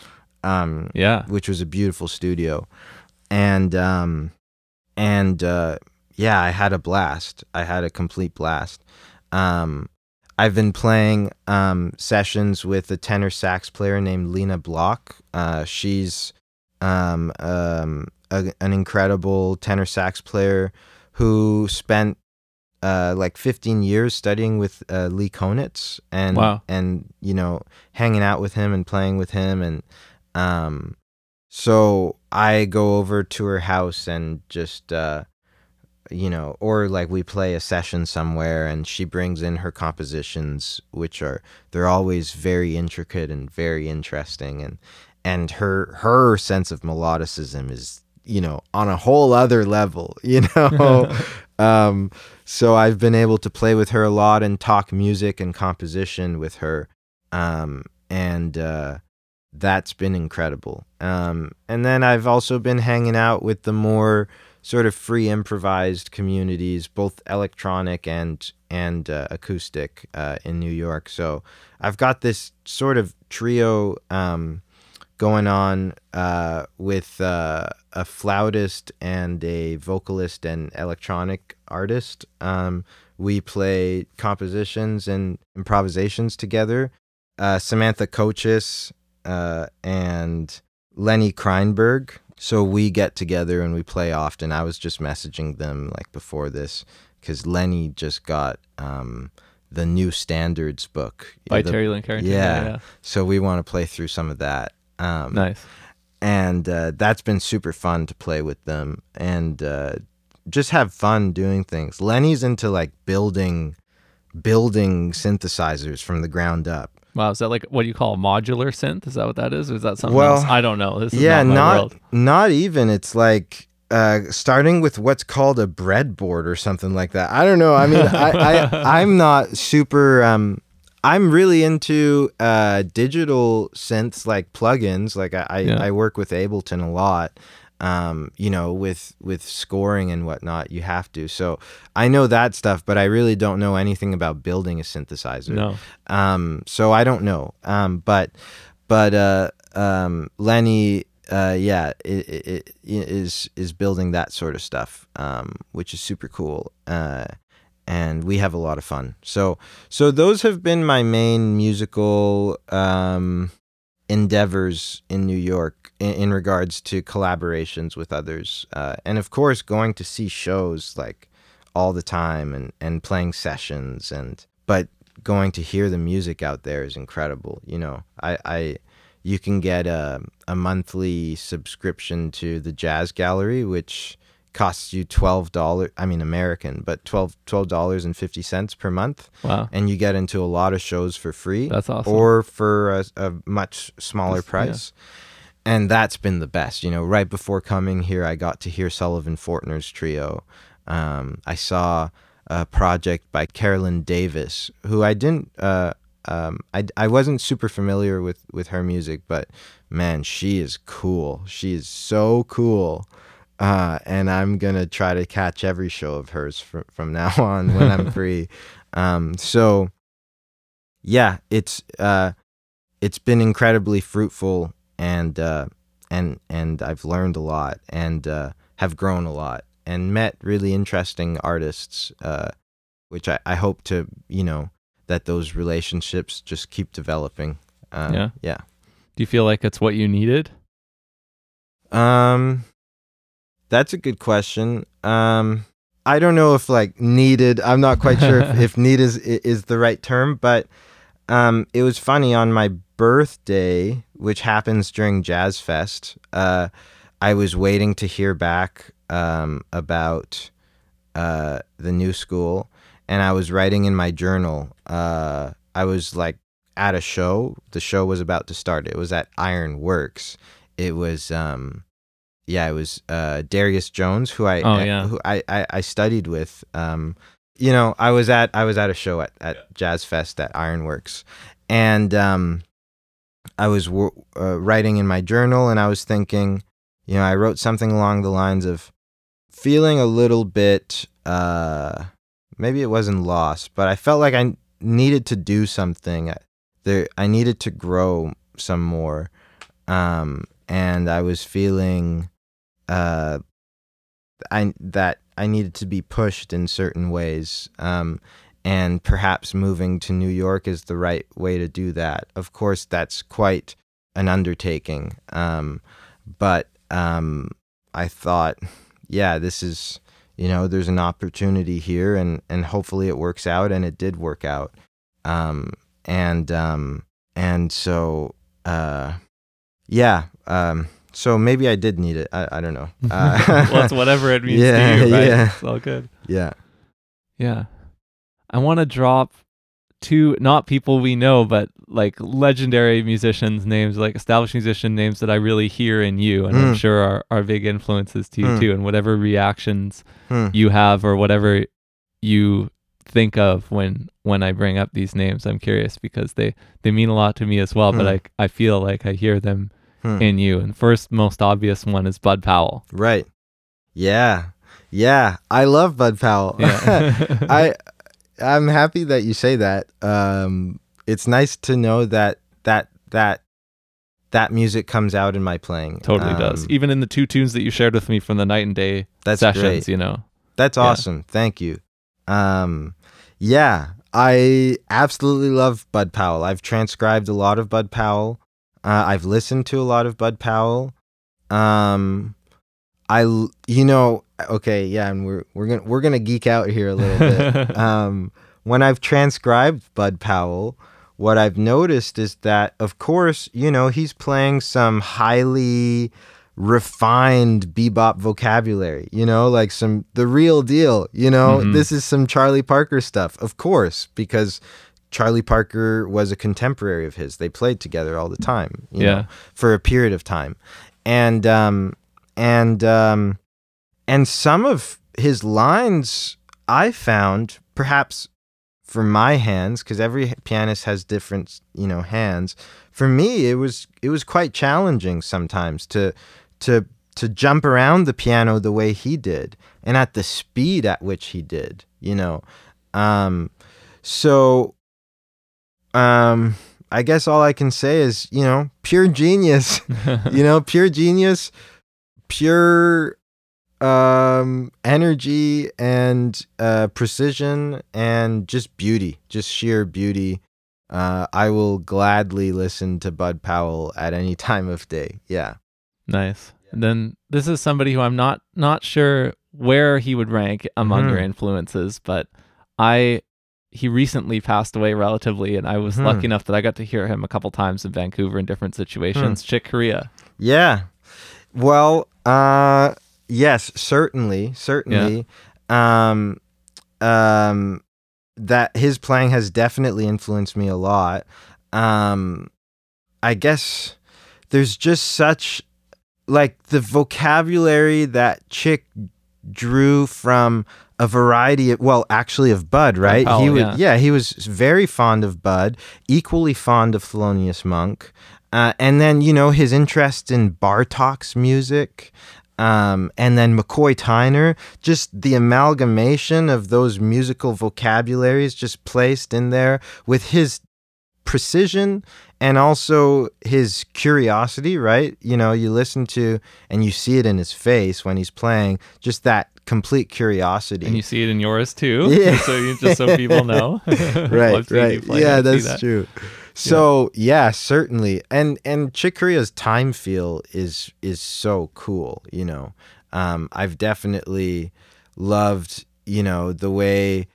um, Yeah. which was a beautiful studio, and um, and uh, yeah, I had a blast. I had a complete blast. Um, I've been playing um, sessions with a tenor sax player named Lena Bloch. Uh, she's um, um, a, an incredible tenor sax player who spent uh, like 15 years studying with uh, Lee Konitz and Wow. and you know hanging out with him and playing with him and um, so I go over to her house and just uh, you know or like we play a session somewhere and she brings in her compositions which are they're always very intricate and very interesting and and her her sense of melodicism is you know on a whole other level you know? Um so i've been able to play with her a lot and talk music and composition with her. Um and uh that's been incredible um and then i've also been hanging out with the more sort of free improvised communities both electronic and and uh, acoustic uh, in new york so i've got this sort of trio um going on uh, with uh, a flautist and a vocalist and electronic artist. Um, we play compositions and improvisations together. Uh, Samantha Coaches uh, and Lenny Kreinberg. So we get together and we play often. I was just messaging them like before this because Lenny just got um, the new standards book By The- Terri Lyne Carrington. yeah. so we want to play through some of that. Um, Nice. and uh, that's been super fun to play with them and uh, just have fun doing things. Lenny's into like building, building synthesizers from the ground up. Wow. Is that like what you call a modular synth? Is that what that is? Or is that something Well, else? I don't know. This is yeah, not not world. not even. It's like uh, starting with what's called a breadboard or something like that. I don't know. I mean, I, I I'm not super. Um, I'm really into uh, digital synths like plugins. Like I, I, Yeah. I work with Ableton a lot. Um, you know, with with scoring and whatnot, you have to. So I know that stuff, but I really don't know anything about building a synthesizer. No. Um, so I don't know. Um, but but uh, um, Lenny, uh, yeah, i i i is is building that sort of stuff, um, which is super cool. Uh, and we have a lot of fun. So so those have been my main musical um, endeavors in New York in, in regards to collaborations with others, uh, and of course going to see shows like all the time and and playing sessions and but going to hear the music out there is incredible. You know, I, I you can get a a monthly subscription to the Jazz Gallery, which costs you twelve dollars. I mean American, but twelve twelve dollars and fifty cents per month, Wow. and you get into a lot of shows for free That's awesome. or for a, a much smaller That's- yeah. price. And that's been the best. You know, right before coming here, I got to hear Sullivan Fortner's trio. Um, I saw a project by Caroline Davis, who I didn't. Uh, um, I, I wasn't super familiar with, with her music, but man, she is cool. She is so cool. Uh, and I'm gonna try to catch every show of hers fr- from now on when I'm free. Um, so yeah, it's uh, it's been incredibly fruitful and uh, and and I've learned a lot and uh, have grown a lot and met really interesting artists, uh, which I, I hope to you know that those relationships just keep developing. Um, Yeah. Yeah. Do you feel like it's what you needed? Um, that's a good question. Um, I don't know if like needed. I'm not quite sure if, if need is is the right term, but um, it was funny on my birthday, which happens during Jazz Fest. Uh, I was waiting to hear back um, about uh, the new school, and I was writing in my journal. Uh, I was like at a show. The show was about to start. It was at Ironworks. It was um, yeah, it was uh, Darius Jones, who I Oh, yeah. who I, I, I studied with. Um, you know, I was at I was at a show at, at Jazz Fest at Ironworks, and um, I was wo- uh, writing in my journal, and I was thinking, you know, I wrote something along the lines of feeling a little bit, uh, maybe it wasn't lost, but I felt like I needed to do something. I- There, I needed to grow some more, um, and I was feeling, uh, I that I needed to be pushed in certain ways. Um, and perhaps moving to New York is the right way to do that. Of course, that's quite an undertaking. Um, but um, I thought, yeah, this is, you know, there's an opportunity here, and and hopefully it works out, and it did work out. Um, and um, and so, uh, yeah. Um, so maybe I did need it. I, I don't know. Uh, well, it's whatever it means Yeah, to you, right? yeah. It's all good. yeah. Yeah. I want to drop two, not people we know, but like legendary musicians' names, like established musician names that I really hear in you and I'm Mm. sure are, are big influences to you Mm. too. And whatever reactions Hmm. you have or whatever you think of when when I bring up these names, I'm curious because they, they mean a lot to me as well, but Mm. I, I feel like I hear them Hmm. in you. And first most obvious one is Bud Powell. Right. Yeah. Yeah. I love Bud Powell. Yeah. I I'm happy that you say that. Um it's nice to know that that that that music comes out in my playing. totally does. Um, Even in the two tunes that you shared with me from the night and day That's sessions, great. you know. That's Yeah. awesome. Thank you. Um, yeah, I absolutely love Bud Powell. I've transcribed a lot of Bud Powell. Uh, I've listened to a lot of Bud Powell. Um, I, you know, okay, yeah, and we're we're gonna we're gonna geek out here a little bit. um, when I've transcribed Bud Powell, what I've noticed is that, of course, you know, he's playing some highly refined bebop vocabulary, you know, like some the real deal, you know. Mhm. This is some Charlie Parker stuff, of course, because Charlie Parker was a contemporary of his. They played together all the time, you Yeah. know, for a period of time. And um and um and some of his lines I found perhaps for my hands because every pianist has different you know hands for me it was it was quite challenging sometimes to to to jump around the piano the way he did and at the speed at which he did you know um so um i guess all i can say is you know pure genius you know pure genius pure um energy and uh precision and just beauty just sheer beauty uh i will gladly listen to bud powell at any time of day yeah nice. And then this is somebody who I'm not not sure where he would rank among Mhm. your influences, but I he recently passed away relatively and I was Mhm. lucky enough that I got to hear him a couple times in Vancouver in different situations. Chick Corea. yeah well uh yes certainly certainly um um that his playing has definitely influenced me a lot um i guess there's just such like the vocabulary that chick drew from a variety of well actually of bud right he would yeah. yeah he was very fond of bud equally fond of thelonious monk uh, and then you know his interest in bartok's music um, and then McCoy Tyner, just the amalgamation of those musical vocabularies just placed in there with his precision and also his curiosity, right? You know, you listen to and you see it in his face when he's playing, just that complete curiosity. And you see it in yours too. Yeah. so you just so people know. right, right. Yeah, that's that. true. So yeah, certainly, and and Chick Corea's time feel is is so cool. You know, um, I've definitely loved you know the way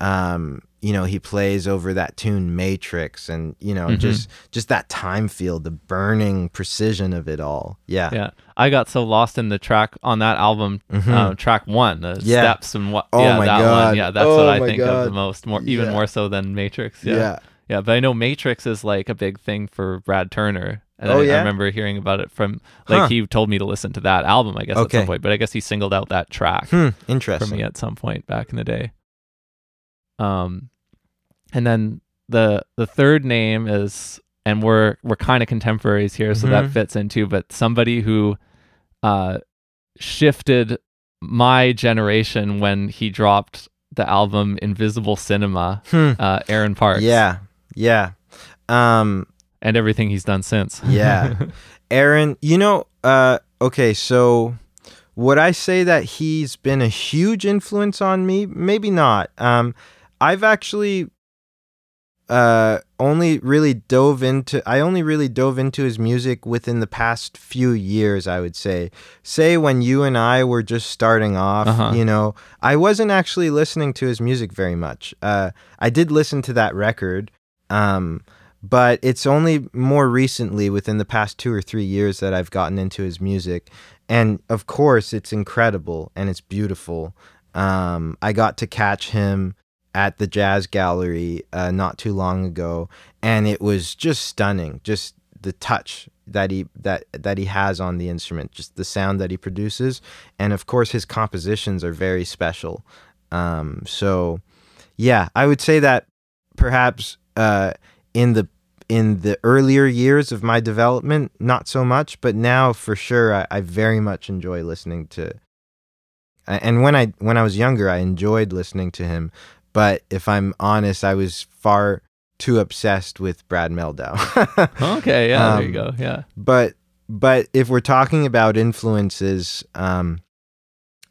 um, you know he plays over that tune Matrix, and you know Mhm. just just that time feel, the burning precision of it all. Yeah, Yeah, I got so lost in the track on that album, Mhm. uh, track one, the Yeah. steps and what. Oh yeah, my that God. one. Yeah, that's Oh what I think of the most, more even Yeah. more so than Matrix. Yeah. yeah. yeah, But I know Matrix is like a big thing for Brad Turner. And Oh, I, I remember hearing about it from like Huh. he told me to listen to that album. I guess at some point, but I guess he singled out that track Hmm, for me at some point back in the day. Um, and then the the third name is, and we're we're kind of contemporaries here, so that Mhm. fits into. But somebody who, uh, shifted my generation when he dropped the album Invisible Cinema, Hmm. uh, Aaron Parks, Yeah, yeah. Um, and everything he's done since. Yeah. Aaron, you know, uh, okay, so would I say that he's been a huge influence on me? Maybe not. Um, I've actually uh, only really dove into, I only really dove into his music within the past few years, I would say. Say when you and I were just starting off, Uh-huh. you know, I wasn't actually listening to his music very much. Uh, I did listen to that record. Um, but it's only more recently within the past two or three years that I've gotten into his music. And of course, it's incredible and it's beautiful. Um, I got to catch him at the Jazz Gallery uh, not too long ago, and it was just stunning. Just the touch that he that that he has on the instrument, just the sound that he produces, and of course, his compositions are very special. Um, so, yeah, I would say that perhaps uh, in the in the earlier years of my development, not so much, but now for sure, I, I very much enjoy listening to. And when I when I was younger, I enjoyed listening to him, but if I'm honest, I was far too obsessed with Brad Mehldau. okay, yeah, there you Um, go. Yeah, but but if we're talking about influences, um,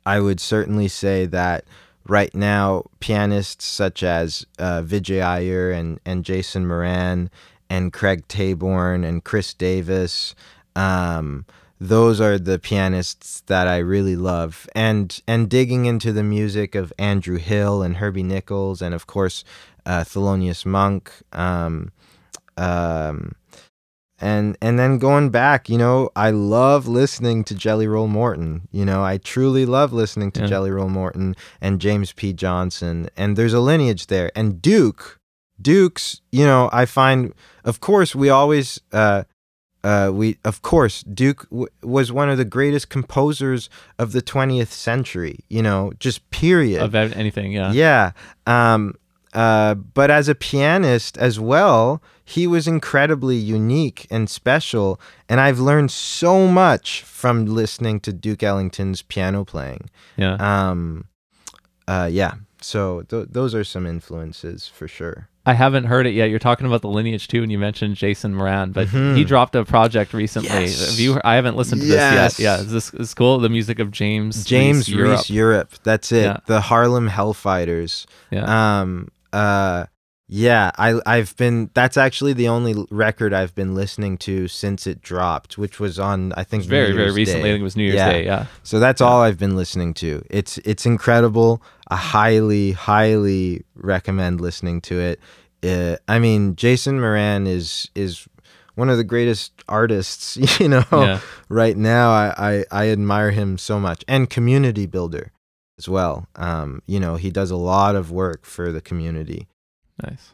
I would certainly say that right now pianists such as uh, Vijay Iyer and and Jason Moran and Craig Taborn and Kris Davis. Um, those are the pianists that I really love, and and digging into the music of Andrew Hill and Herbie Nichols, and of course uh, Thelonious Monk. Um, um, and and then going back, you know, I love listening to Jelly Roll Morton. You know, I truly love listening to Yeah. Jelly Roll Morton and James P. Johnson. And there's a lineage there. And Duke, Duke's, you know, I find, of course, we always, uh, uh, we of course Duke w- was one of the greatest composers of the 20th century. You know, just period. of anything. Yeah, Yeah. Um, uh, but as a pianist as well, he was incredibly unique and special. And I've learned so much from listening to Duke Ellington's piano playing. yeah. Um, uh, yeah. So th- those are some influences for sure. I haven't heard it yet. You're talking about the lineage too, and you mentioned Jason Moran, but Mhm. he dropped a project recently. Yes. Have you? I haven't listened to Yes. this yet. Yeah, is this is cool? The music of James James Reese Reese Europe. Europe. That's it. Yeah. The Harlem Hellfighters. Yeah, Um. Uh. Yeah. I. I've been. That's actually the only record I've been listening to since it dropped, which was on. I think very very recently. Day. I think it was New Year's Yeah. Day. Yeah, So that's all I've been listening to. It's it's incredible. I highly highly recommend listening to it. Uh, I mean, Jason Moran is is one of the greatest artists, you know, yeah. right now. I, I I admire him so much, and community builder as well. Um, you know, he does a lot of work for the community. Nice.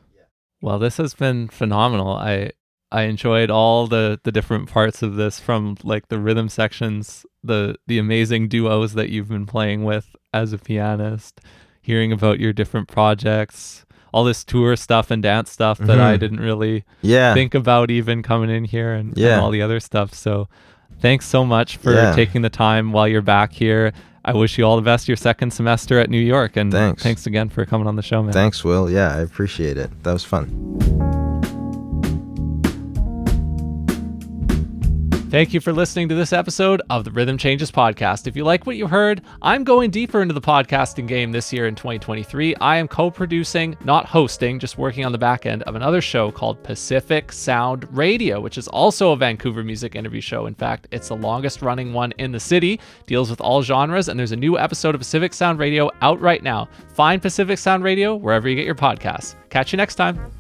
Well, this has been phenomenal. I I enjoyed all the the different parts of this from like the rhythm sections, the the amazing duos that you've been playing with as a pianist, hearing about your different projects, all this tour stuff and dance stuff that I Mhm. didn't really Yeah, think about even coming in here and, and Yeah. all the other stuff. So thanks so much for Yeah. taking the time while you're back here. I wish you all the best your second semester at New York and uh, Thanks. thanks again for coming on the show, man. thanks, Will. Yeah, I appreciate it. That was fun. Thank you for listening to this episode of the Rhythm Changes podcast. If you like what you heard, I'm going deeper into the podcasting game this year in 2023. I am co producing, not hosting, just working on the back end of another show called Pacific Sound Radio, which is also a Vancouver music interview show. In fact, it's the longest running one in the city, deals with all genres, and there's a new episode of Pacific Sound Radio out right now. Find Pacific Sound Radio wherever you get your podcasts. Catch you next time.